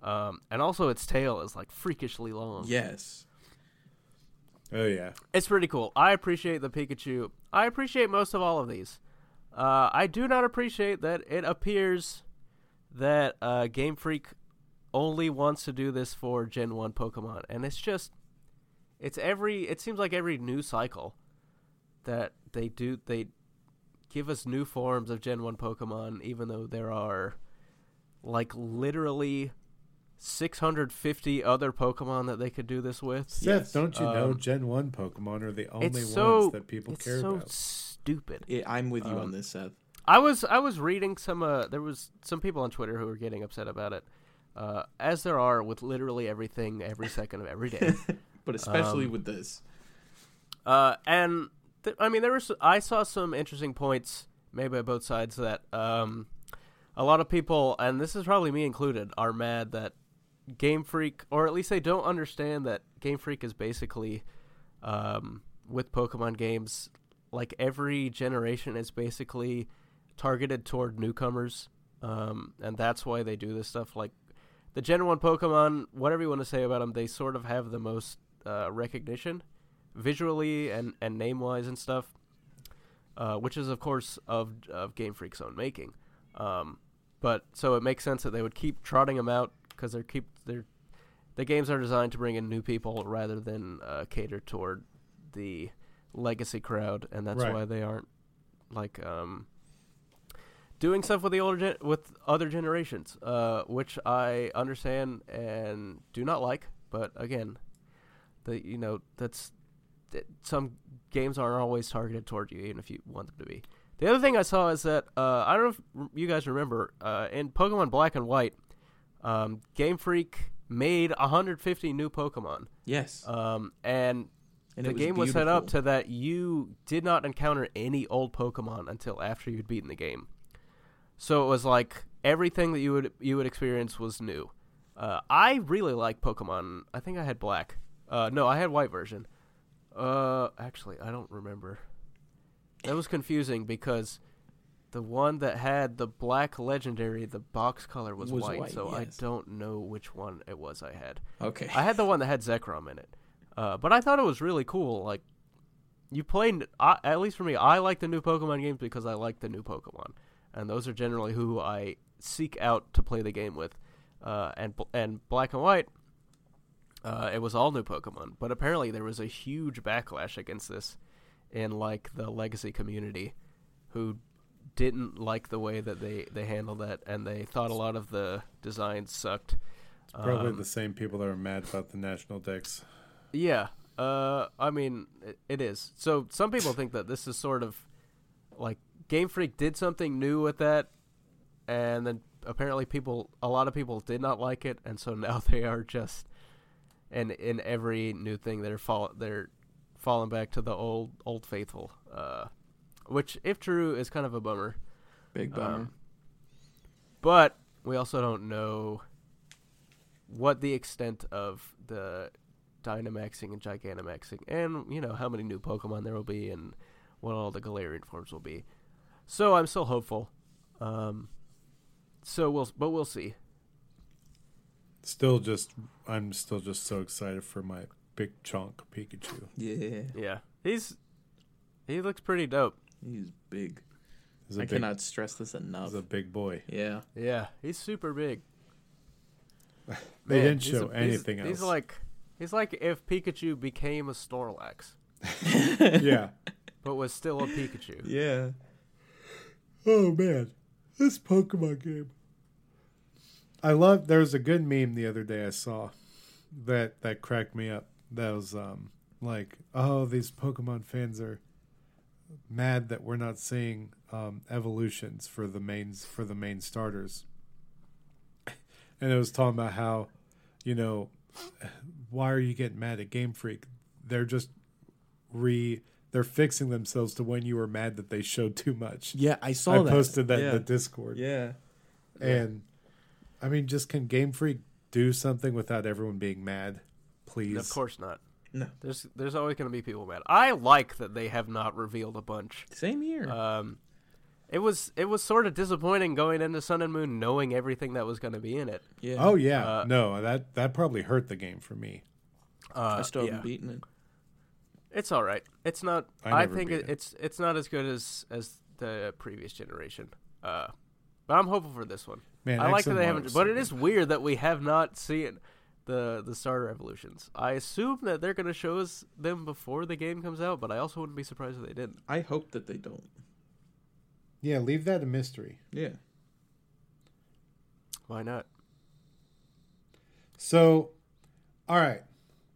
Um, and also, its tail is like freakishly long. Yes. Oh yeah. It's pretty cool. I appreciate the Pikachu. I appreciate most of all of these. Uh, I do not appreciate that it appears that uh, Game Freak only wants to do this for Gen 1 Pokemon. And it's just. It's every. It seems like every new cycle that they do. They give us new forms of Gen 1 Pokemon, even though there are. Like, literally 650 other Pokemon that they could do this with. Seth, Yes. don't you know Um, Gen One Pokemon are the only it's ones so that people it's care so about? stupid. It, I'm with you Um, on this, Seth. I was I was reading some uh there was some people on Twitter who were getting upset about it. Uh, as there are with literally everything every second of every day. But especially um, with this. Uh, and th- I mean, there was I saw some interesting points made by both sides that um, a lot of people, and this is probably me included, are mad that Game Freak, or at least they don't understand that Game Freak is basically um, with Pokemon games, like every generation is basically targeted toward newcomers, um, and that's why they do this stuff. Like the Gen One Pokemon, whatever you want to say about them, they sort of have the most uh, recognition visually and, and name wise and stuff, uh, which is of course of of Game Freak's own making. Um, but so it makes sense that they would keep trotting them out because they're keep the games are designed to bring in new people rather than uh, cater toward the legacy crowd, and that's Right. why they aren't like um, doing stuff with the older gen- with other generations, uh, which I understand and do not like. But again, the you know that's that some games aren't always targeted toward you, even if you want them to be. The other thing I saw is that uh, I don't know if you guys remember uh, in Pokemon Black and White, um, Game Freak made 150 new Pokemon, Yes. um, and, and the it game was set up beautiful. to that you did not encounter any old Pokemon until after you'd beaten the game. So it was like everything that you would you would experience was new. Uh, I really like Pokemon. I think I had black. Uh, no, I had white version. Uh, actually, I don't remember. That was confusing because the one that had the black legendary, the box color was, Was white, white, so yes. I don't know which one it was I had. Okay. I had the one that had Zekrom in it, uh, but I thought it was really cool. Like, you played, I, at least for me, I like the new Pokemon games because I like the new Pokemon, and those are generally who I seek out to play the game with. Uh, and and Black and White, uh, it was all new Pokemon, but apparently there was a huge backlash against this in like the Legacy community, who didn't like the way that they they handled that, and they thought a lot of the designs sucked. Probably Um, the same people that are mad about the National Dex. yeah. Uh, I mean, it, it is. So some people think that this is sort of like Game Freak did something new with that, and then apparently people, a lot of people did not like it, and so now they are just, and in every new thing they're fall they're falling back to the old old faithful. Uh, which, if true, is kind of a bummer. Big bummer. Um, but we also don't know what the extent of the Dynamaxing and Gigantamaxing, and you know how many new Pokemon there will be, and what all the Galarian forms will be. So I'm still hopeful. Um, so we'll, but we'll see. Still, just I'm still just so excited for my big chunk Pikachu. yeah. Yeah, he's he looks pretty dope. He's big. He's a I big, cannot stress this enough. he's a big boy. Yeah. Yeah, he's super big. They Man, didn't he's show a- he's- anything He's else. like he's like if Pikachu became a Snorlax, yeah. but was still a Pikachu. Yeah. Oh man, this Pokemon game. I love. There was a good meme the other day I saw that that cracked me up. That was um like, oh, these Pokemon fans are mad that we're not seeing um, evolutions for the mains for the main starters. And it was talking about how, you know, why are you getting mad at Game Freak? They're just re they're fixing themselves to when you were mad that they showed too much. Yeah, I saw I that. posted that yeah. in the Discord. Yeah. And I mean, just can Game Freak do something without everyone being mad, please? Of course not. No. There's there's always going to be people mad. I like that they have not revealed a bunch. Same here. Um, It was it was sort of disappointing going into Sun and Moon knowing everything that was going to be in it. Yeah. Oh yeah, Uh, no, that that probably hurt the game for me. Uh, I still haven't beaten it. It's all right. It's not. I I, think it, it. it's it's not as good as as the previous generation. Uh, but I'm hopeful for this one. Man, I like that they haven't. But it is weird that we have not seen the the starter evolutions. I assume that they're going to show us them before the game comes out, but I also wouldn't be surprised if they didn't. I hope that they don't. Yeah, leave that a mystery. Yeah. Why not? So, all right,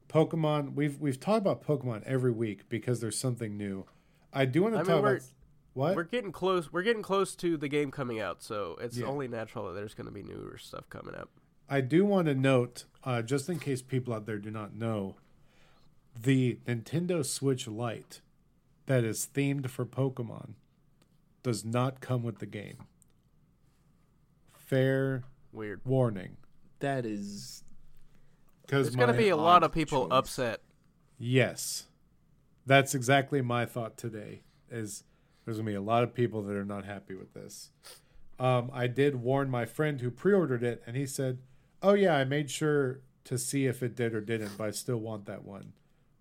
Pokemon. We've we've talked about Pokemon every week because there's something new. I do want to I mean, talk we're- about what. We're getting close. We're getting close to the game coming out, so it's Yeah. only natural that there's going to be newer stuff coming up. I do want to note, uh, just in case people out there do not know, the Nintendo Switch Lite that is themed for Pokemon does not come with the game. Fair Weird. warning, That is because There's going to be a lot of people choice. upset. Yes. That's exactly my thought today. Is there's gonna be a lot of people that are not happy with this. Um, I did warn my friend who pre-ordered it, and he said, "Oh yeah, I made sure to see if it did or didn't, but I still want that one."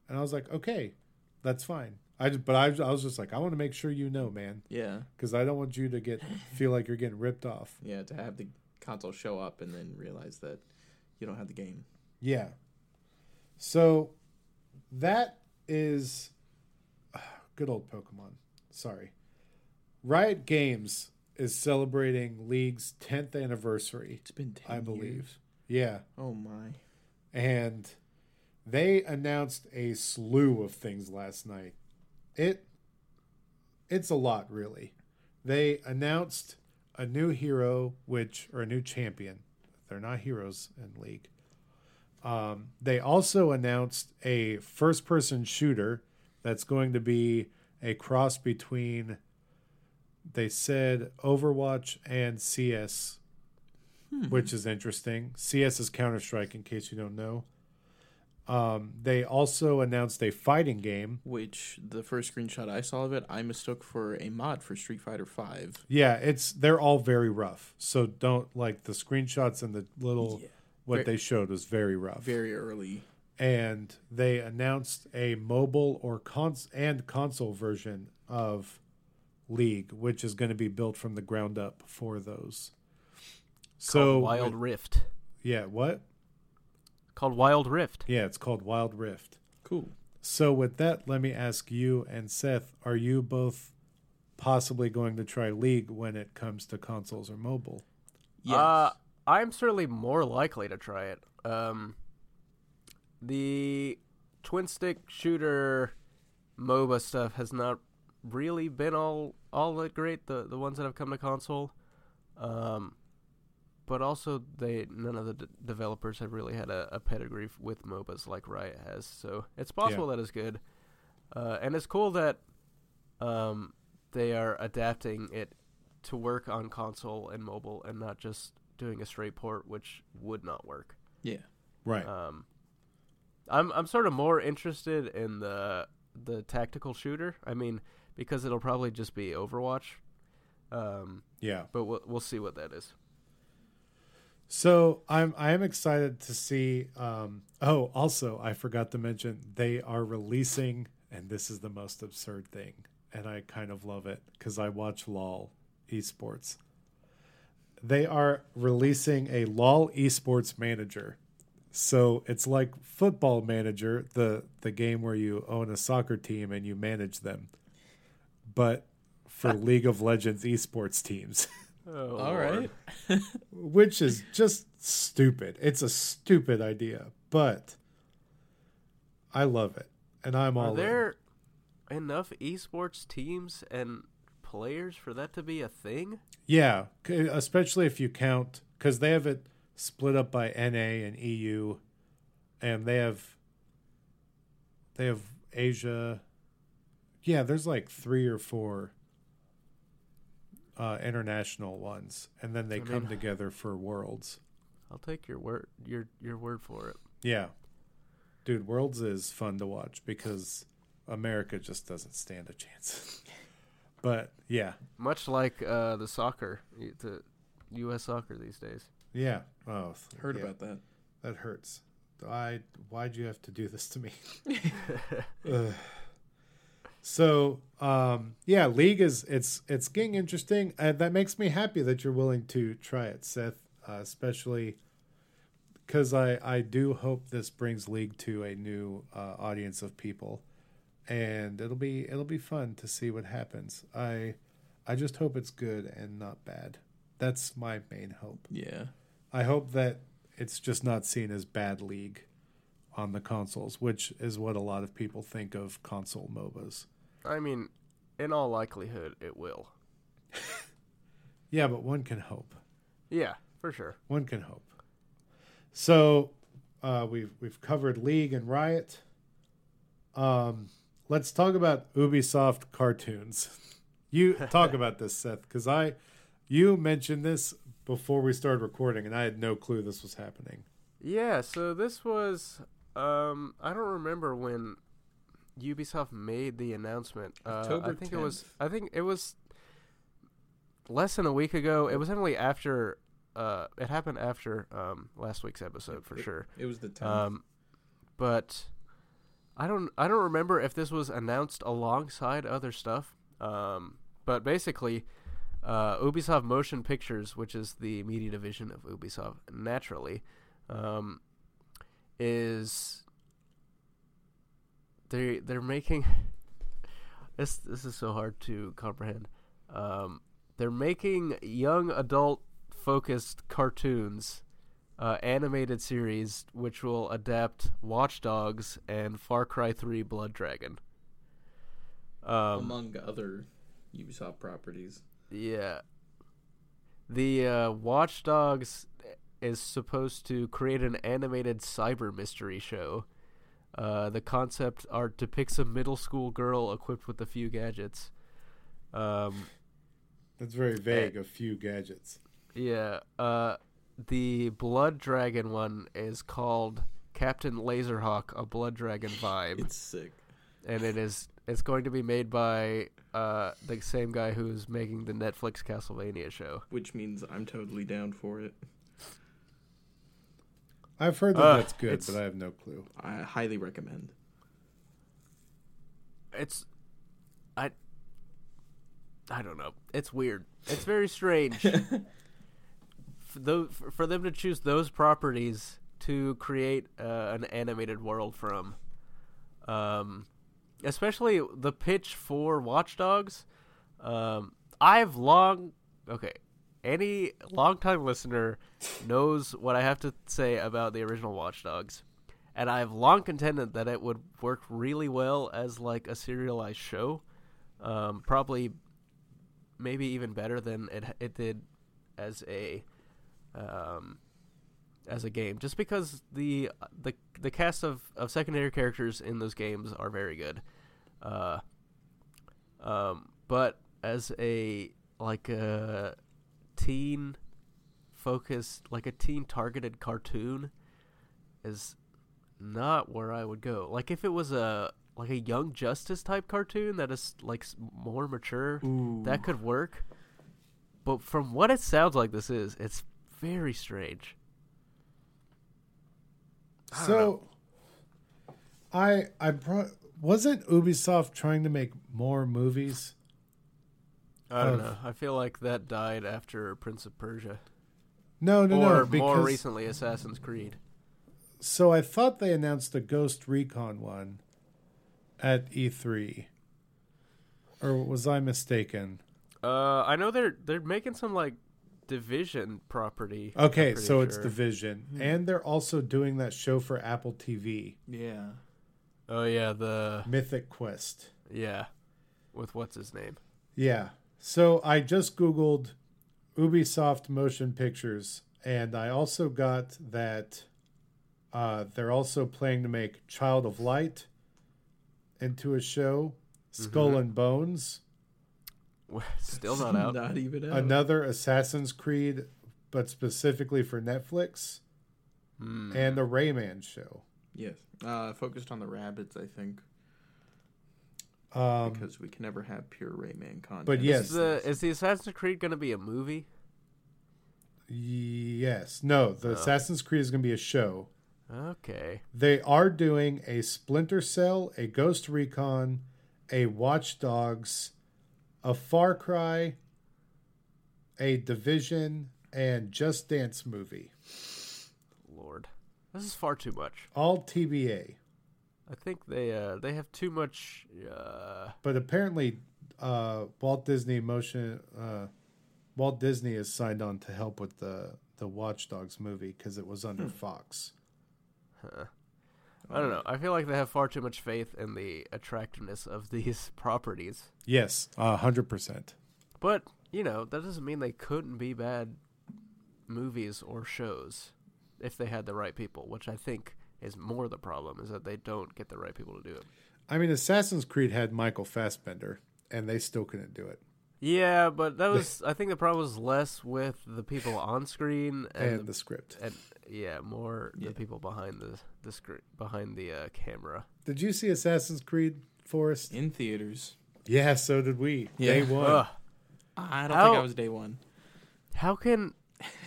And I was like, "Okay, that's fine." I just, but I, I was just like, "I want to make sure you know, man, yeah. because I don't want you to get feel like you're getting ripped off." Yeah, to have the console show up and then realize that you don't have the game. Yeah. So that is good old Pokemon. Sorry. Riot Games is celebrating League's 10th anniversary, It's been 10 I believe. years. Yeah. Oh my. And they announced a slew of things last night. It it's a lot really. They announced a new hero which or a new champion. They're not heroes in League. Um, they also announced a first person shooter that's going to be a cross between they said Overwatch and CS which is interesting. CS is Counter Strike, in case you don't know. Um, they also announced a fighting game. Which the first screenshot I saw of it, I mistook for a mod for Street Fighter Five. Yeah, it's they're all very rough. So don't like the screenshots and the little Yeah. what Ver- they showed was very rough. Very early. and they announced a mobile or cons and console version of League, which is going to be built from the ground up for those. So called Wild Rift. yeah, what? Called Wild Rift. Yeah, it's called Wild Rift. Cool. So with that, let me ask you and Seth: Are you both possibly going to try League when it comes to consoles or mobile? Yes. Uh, I'm certainly more likely to try it. Um, the twin stick shooter MOBA stuff has not really been all all that great. The the ones that have come to console, um, but also they none of the d- developers have really had a, a pedigree with MOBAs like Riot has. So it's possible that is good, uh, and it's cool that um, they are adapting it to work on console and mobile and not just doing a straight port, which would not work. yeah. Right. Um, I'm I'm sort of more interested in the the tactical shooter. I mean, because it'll probably just be Overwatch. Um, yeah. but we'll we'll see what that is. So I'm I am excited to see. Um, oh, also I forgot to mention they are releasing, and this is the most absurd thing, and I kind of love it because I watch LOL esports. They are releasing a LOL esports manager. So it's like Football Manager, the the game where you own a soccer team and you manage them, but for League of Legends esports teams. Oh, All right. which is just stupid. It's a stupid idea, but I love it, and I'm all Are in. there enough esports teams and players for that to be a thing? Yeah, especially if you count because they have it split up by NA and EU, and they have they have Asia. Yeah, there's like three or four uh, international ones, and then they I come mean- together for Worlds. I'll take your word your your word for it. Yeah. Dude, Worlds is fun to watch because America just doesn't stand a chance. But yeah, Much like uh, the soccer, the U.S. soccer these days. yeah. Oh, Heard yeah, about that. that hurts. I why'd you have to do this to me? So um, yeah, league is it's it's getting interesting, and that makes me happy that you're willing to try it, Seth. Uh, especially because I I do hope this brings league to a new uh, audience of people, and it'll be it'll be fun to see what happens. I I just hope it's good and not bad. That's my main hope. Yeah. I hope that it's just not seen as bad league on the consoles, which is what a lot of people think of console MOBAs. I mean, in all likelihood, it will. Yeah, but one can hope. Yeah, for sure. One can hope. So uh, we've we've covered League and Riot. Um, let's talk about Ubisoft cartoons. You talk about this, Seth, because I you mentioned this before we started recording, and I had no clue this was happening. Yeah, so this was um I don't remember when Ubisoft made the announcement. Uh, I think it was I think it was less than a week ago. It was definitely after uh it happened after um last week's episode for It- sure. It was the 10th. Um but I don't I don't remember if this was announced alongside other stuff. Um but basically uh, Ubisoft Motion Pictures, which is the media division of Ubisoft, naturally, um, is they they're making this this is so hard to comprehend. Um, they're making young adult focused cartoons, uh, animated series which will adapt Watch Dogs and Far Cry Three Blood Dragon. Um, among other Ubisoft properties. yeah. The uh, Watch Dogs is supposed to create an animated cyber mystery show. Uh, the concept art depicts a middle school girl equipped with a few gadgets. Um, That's very vague. A few gadgets. yeah. Uh, the Blood Dragon one is called Captain Laserhawk: A Blood Dragon Vibe, It's sick. and it is it's going to be made by uh, the same guy who's making the Netflix Castlevania show. Which means I'm totally down for it. I've heard that Uh, that's good, but I have no clue. I highly recommend. it's i i don't know it's weird it's very strange for, tho- for for them to choose those properties to create uh, an animated world from um especially the pitch for watch dogs um i've long okay any longtime listener knows what i have to say about the original watch dogs and I've long contended that it would work really well as like a serialized show, um, probably maybe even better than it it did as a um, as a game, just because the the the cast of, of secondary characters in those games are very good, uh, um, but as a like a teen focused like a teen targeted cartoon is not where I would go. Like if it was a like a Young Justice type cartoon that is like more mature, that could work. But from what it sounds like this is, it's very strange. I. So, I I brought wasn't Ubisoft trying to make more movies? I don't of- know. I feel like that died after Prince of Persia, No, no, or no. Because more recently Assassin's Creed. so I thought they announced a Ghost Recon one at E3, or was I mistaken? Uh, I know they're they're making some like division property. Okay, pretty so it's sure. Division, and they're also doing that show for Apple TV, Yeah. Oh yeah, the Mythic Quest. yeah, with what's his name? Yeah. So I just Googled Ubisoft motion pictures, and I also got that uh, they're also planning to make Child of Light into a show, Skull and Bones, Still not out. Not even out. another Assassin's Creed, but specifically for Netflix, Hmm. and the Rayman show. Yes. Uh, focused on the rabbits, I think. Um, because we can never have pure Rayman content. But yes. Is the is the Assassin's Creed going to be a movie? yes, no, the Oh. Assassin's Creed is going to be a show. Okay. They are doing a Splinter Cell, a Ghost Recon, a Watch Dogs, a Far Cry, a Division, and Just Dance movie. Lord, this is far too much. All TBA. I think they uh they have too much. Uh, But apparently, uh, Walt Disney Motion, uh, Walt Disney has signed on to help with the the Watch Dogs movie because it was under Fox. I don't know. I feel like they have far too much faith in the attractiveness of these properties. Yes, a hundred percent. But you know that doesn't mean they couldn't be bad movies or shows if they had the right people, which I think is more the problem is that they don't get the right people to do it. I mean, Assassin's Creed had Michael Fassbender, and they still couldn't do it. Yeah, but that was I think the problem was less with the people on screen and, And the, the script. and yeah, more Yeah. the people behind the the screen behind the uh, camera. Did you see Assassin's Creed Forrest? in theaters. Yeah, so did we. Yeah. Day one. Ugh. I don't How- think I was day one. How can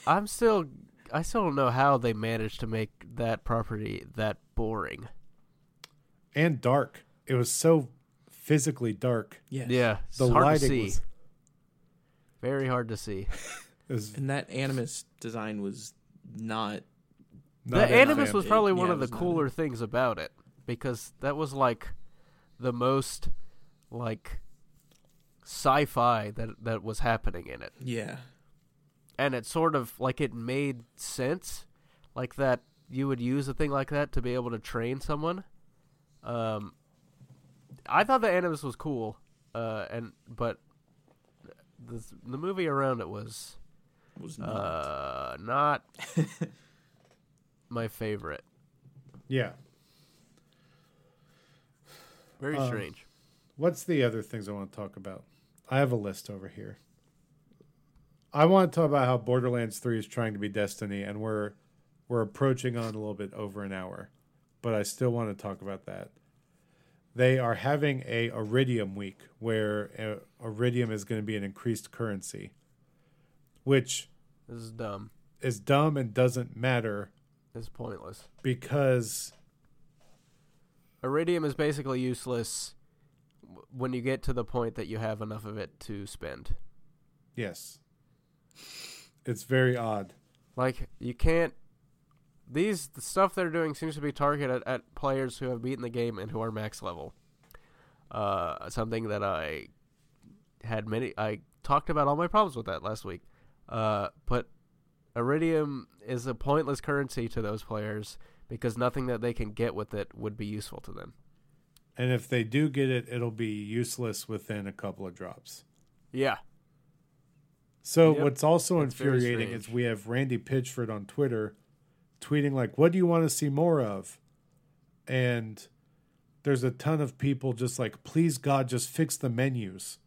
I'm still I still don't know how they managed to make that property that boring. And dark. It was so physically dark. Yes. Yeah, it's The hard to lighting see. was. Very hard to see. Was And that Animus design was not. not the Animus fan. was probably one Yeah, of the was not cooler things about it because that was like the most like sci-fi that that was happening in it. Yeah. And it sort of like it made sense like that you would use a thing like that to be able to train someone. Um I thought the Animus was cool. Uh and but the the movie around it was Was not. uh not my favorite. Yeah. Very Um, strange. What's the other things I want to talk about? I have a list over here. I want to talk about how Borderlands 3 is trying to be Destiny, and we're we're approaching on a little bit over an hour, but I still want to talk about that. They are having a Iridium week where uh, Iridium is going to be an increased currency, which This is dumb. is dumb and doesn't matter is pointless. because Iridium is basically useless when you get to the point that you have enough of it to spend. yes, it's very odd. Like you can't. These the stuff they're doing seems to be targeted at players who have beaten the game and who are max level. Uh, something that I had many. I talked about all my problems with that last week. Uh, but Iridium is a pointless currency to those players because nothing that they can get with it would be useful to them. And if they do get it, it'll be useless within a couple of drops. Yeah, So Yep. what's also It's infuriating is we have Randy Pitchford on Twitter tweeting like, "What do you want to see more of?" And there's a ton of people just like, "Please God, just fix the menus."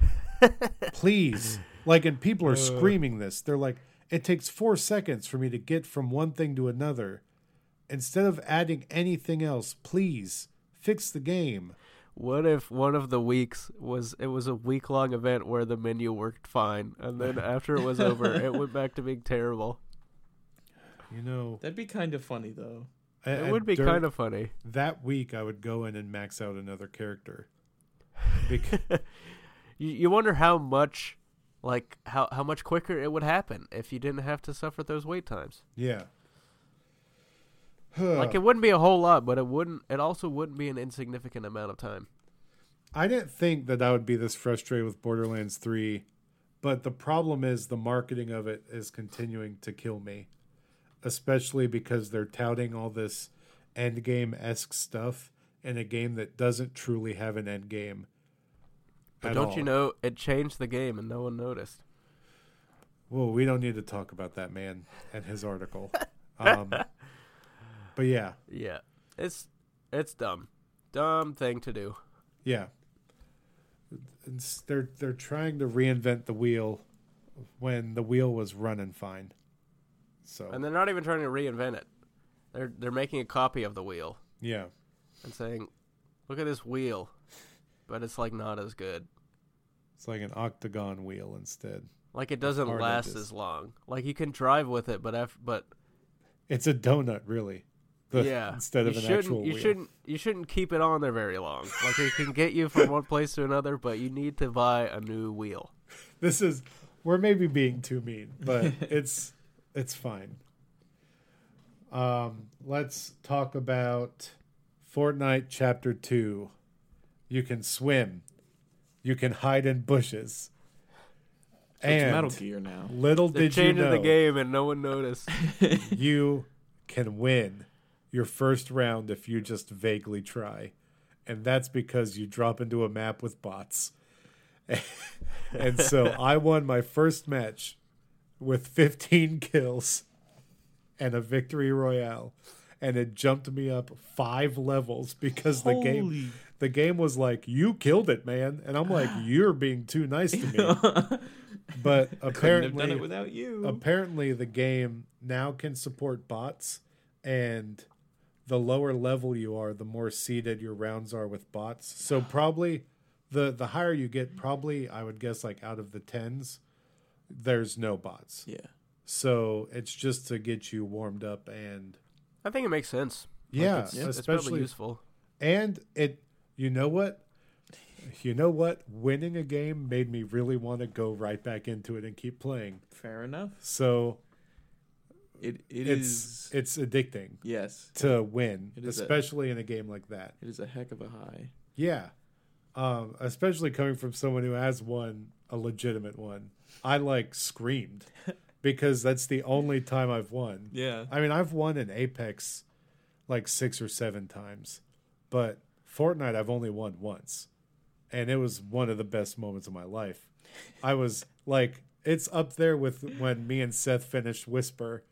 Please. Like and people are screaming this. They're like, "It takes 4 seconds for me to get from one thing to another." Instead of adding anything else, please fix the game. What if one of the weeks was it was a week long event where the menu worked fine, and then after it was over, it went back to being terrible? You know, That'd be kind of funny though. It would be kind of funny. that week I would go in and max out another character. Because, You you wonder how much, like how how much quicker it would happen if you didn't have to suffer those wait times. yeah. Like it wouldn't be a whole lot, but it wouldn't. It also wouldn't be an insignificant amount of time. I didn't think that I would be this frustrated with Borderlands 3, but the problem is the marketing of it is continuing to kill me, especially because they're touting all this endgame esque stuff in a game that doesn't truly have an end game. But don't you know it changed the game and no one noticed? Well, we don't need to talk about that man and his article. Um, but yeah, Yeah, it's it's dumb, dumb thing to do. yeah. It's, they're they're trying to reinvent the wheel when the wheel was running fine. So And they're not even trying to reinvent it. They're they're making a copy of the wheel yeah, and saying, "Look at this wheel. but it's like not as good. It's like an octagon wheel instead. Like it doesn't last as long. Like you can drive with it, but af- but It's a donut, really. The- yeah, Instead of you an shouldn't, actual you wheel. shouldn't you shouldn't keep it on there very long. Like it can get you from one place to another, but you need to buy a new wheel. This is we're maybe being too mean, but it's it's fine. Um, let's talk about Fortnite Chapter Two. You can swim. You can hide in bushes. So it's and Metal Gear now. little They're did you changing know, the game and no one noticed. you can win your first round if you just vaguely try. And that's because you drop into a map with bots. and so I won my first match with 15 kills and a victory royale. And it jumped me up five levels because the game the game was like, You killed it, man. And I'm like, You're being too nice to me. But apparently done it without you. apparently the game now can support bots and the lower level you are the more seeded your rounds are with bots so probably the the higher you get probably i would guess like out of the tens there's no bots yeah. so it's just to get you warmed up and I think it makes sense. Like, yeah it's, it's especially probably useful. and it you know what you know what winning a game made me really want to go right back into it and keep playing Fair enough. so It it it's is- it's addicting yes. to win, is a- especially in a game like that. It is a heck of a high. Yeah, um, especially coming from someone who has won a legitimate one. I like screamed because that's the only time I've won. Yeah. I mean, I've won in Apex like six or seven times, but Fortnite I've only won once, and it was one of the best moments of my life. I was like, it's up there with when me and Seth finished Whisper,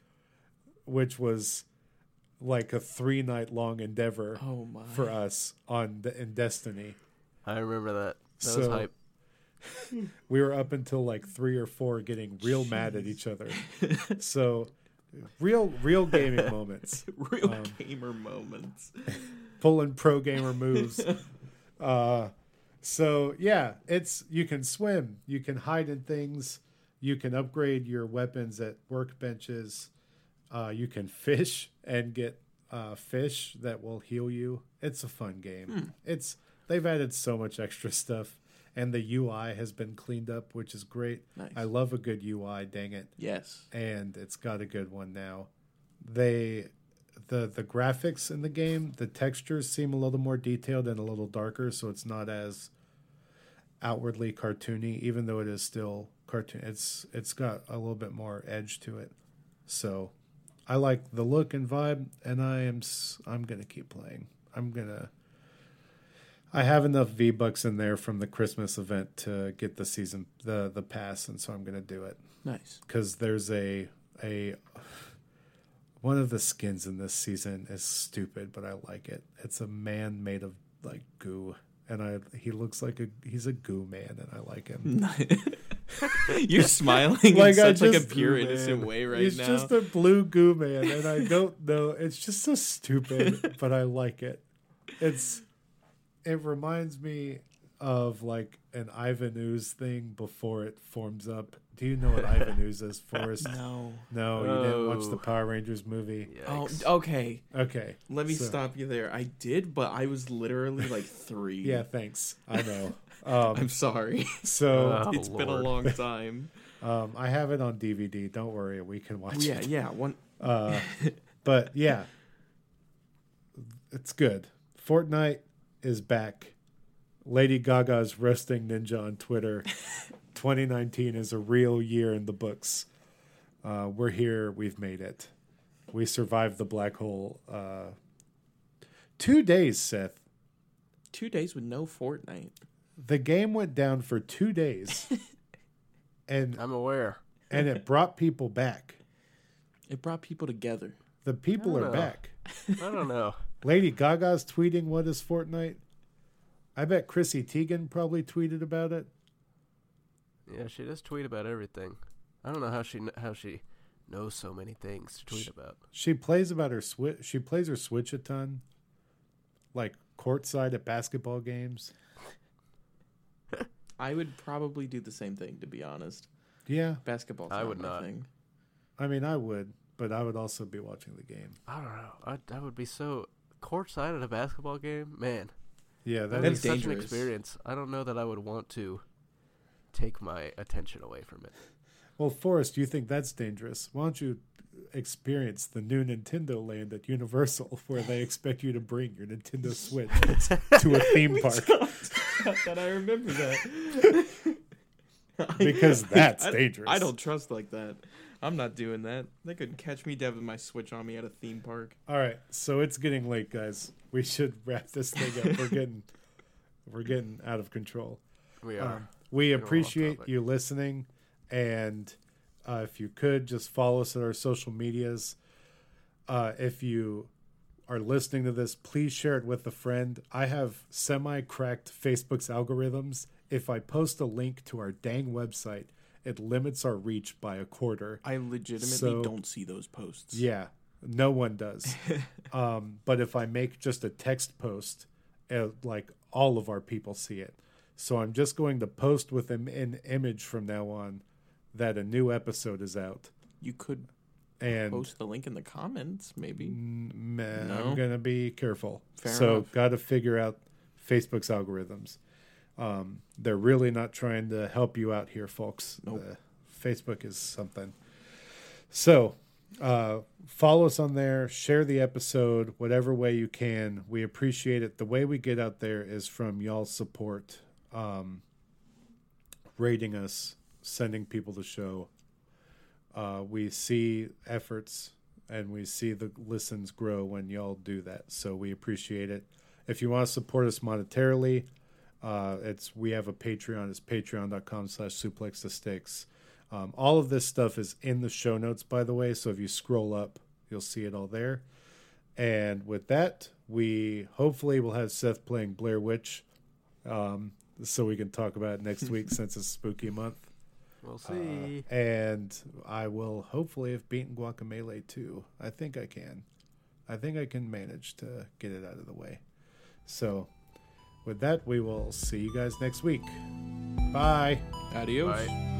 which was like a three night long endeavor Oh my. for us on the, in Destiny. I remember that. That So- was hype. We were up until like three or four getting real mad at each other. So real real gaming moments. Real um, gamer moments. pulling pro gamer moves. uh, so yeah, it's you can swim, you can hide in things, you can upgrade your weapons at workbenches, uh, you can fish and get uh, fish that will heal you. It's a fun game. It's they've added so much extra stuff, and the UI has been cleaned up, which is great. Nice. I love a good UI. Dang it Yes. and it's got a good one now. They the the graphics in the game, the textures seem a little more detailed and a little darker, so it's not as outwardly cartoony, even though it is still cartoon. It's it's got a little bit more edge to it. So I like the look and vibe, and I am I'm gonna keep playing. I'm gonna. I have enough V bucks in there from the Christmas event to get the season the the pass, and so I'm gonna do it Nice. because there's a a one of the skins in this season is stupid, but I like it. It's a man made of like goo, and I he looks like a he's a goo man, and I like him. You're smiling Like, in I such like a just- pure Goo innocent way right he's now. just a blue goo man, and I don't know. It's just so stupid, but I like it. It's it reminds me of like an Ivan Ooze thing before it forms up. Do you know what Ivan Ooze is, Forrest? no. No, you didn't watch the Oh. Power Rangers movie. Oh, okay. Okay. Let me So- stop you there. I did, but I was literally like three. Yeah, thanks. I know. Um, I'm sorry. so Oh, it's been a long time. um, I have it on DVD. Don't worry, we can watch yeah, it. yeah. One. Uh, but yeah, it's good. Fortnite is back. Lady Gaga's roasting Ninja on Twitter. 2019 is a real year in the books. Uh, we're here. We've made it. We survived the black hole. Uh, two days, Seth. Two days with no Fortnite. The game went down for two days, and I'm aware. and it brought people back. It brought people together. The people are know. back. I don't know. Lady Gaga's tweeting what is Fortnite. I bet Chrissy Teigen probably tweeted about it. Yeah, she does tweet about everything. I don't know how she how she knows so many things to tweet about. She plays about her switch. She plays her Switch a ton, like courtside at basketball games. I would probably do the same thing, to be honest. Yeah, Basketball. I would not. Thing. I mean, I would, but I would also be watching the game. I don't know. I, that would be so courtside at a basketball game, man. Yeah, That that would be is. That's such an experience. I don't know that I would want to take my attention away from it. Well, Forrest, you think that's dangerous? Why don't you experience the new Nintendo Land at Universal, where they expect you to bring your Nintendo Switch to a theme park? that I remember that. Because that's I- dangerous. I don't trust like that. I'm not doing that. They could catch me dead with my Switch on me at a theme park. All right, so it's getting late, guys. We should wrap this thing up. We're getting, we're getting out of control. We are. Um, we Go off appreciate you listening, and uh, if you could just follow us at our social medias. Uh, if you are listening to this, please share it with a friend. I have semi-cracked Facebook's algorithms. If I post a link to our dang website, it limits our reach by a quarter. I legitimately So- don't see those posts. Yeah, no one does. um, but if I make just a text post, uh, like all of our people see it. So I'm just going to post with an, an image from now on that a new episode is out. You could And post the link in the comments, maybe. meh, No? I'm going to be careful. Fair so enough. got to figure out Facebook's algorithms. Um, they're really not trying to help you out here, folks. Nope. Uh, Facebook is something. So, uh, follow us on there, share the episode, whatever way you can. We appreciate it. The way we get out there is from y'all's support, um, rating us, sending people to show. Uh, we see efforts and we see the listens grow when y'all do that. So we appreciate it. If you want to support us monetarily, uh, it's we have a Patreon. It's patreon.com slash suplex the sticks. Um, all of this stuff is in the show notes, by the way. So if you scroll up, you'll see it all there. And with that, we hopefully will have Seth playing Blair Witch, um, so we can talk about it next week since it's spooky month. We'll Uh, see. and I will hopefully have beaten Guacamelee 2. I think I can. I think I can manage to get it out of the way. So, with that, we will see you guys next week. Bye. Adios. Bye.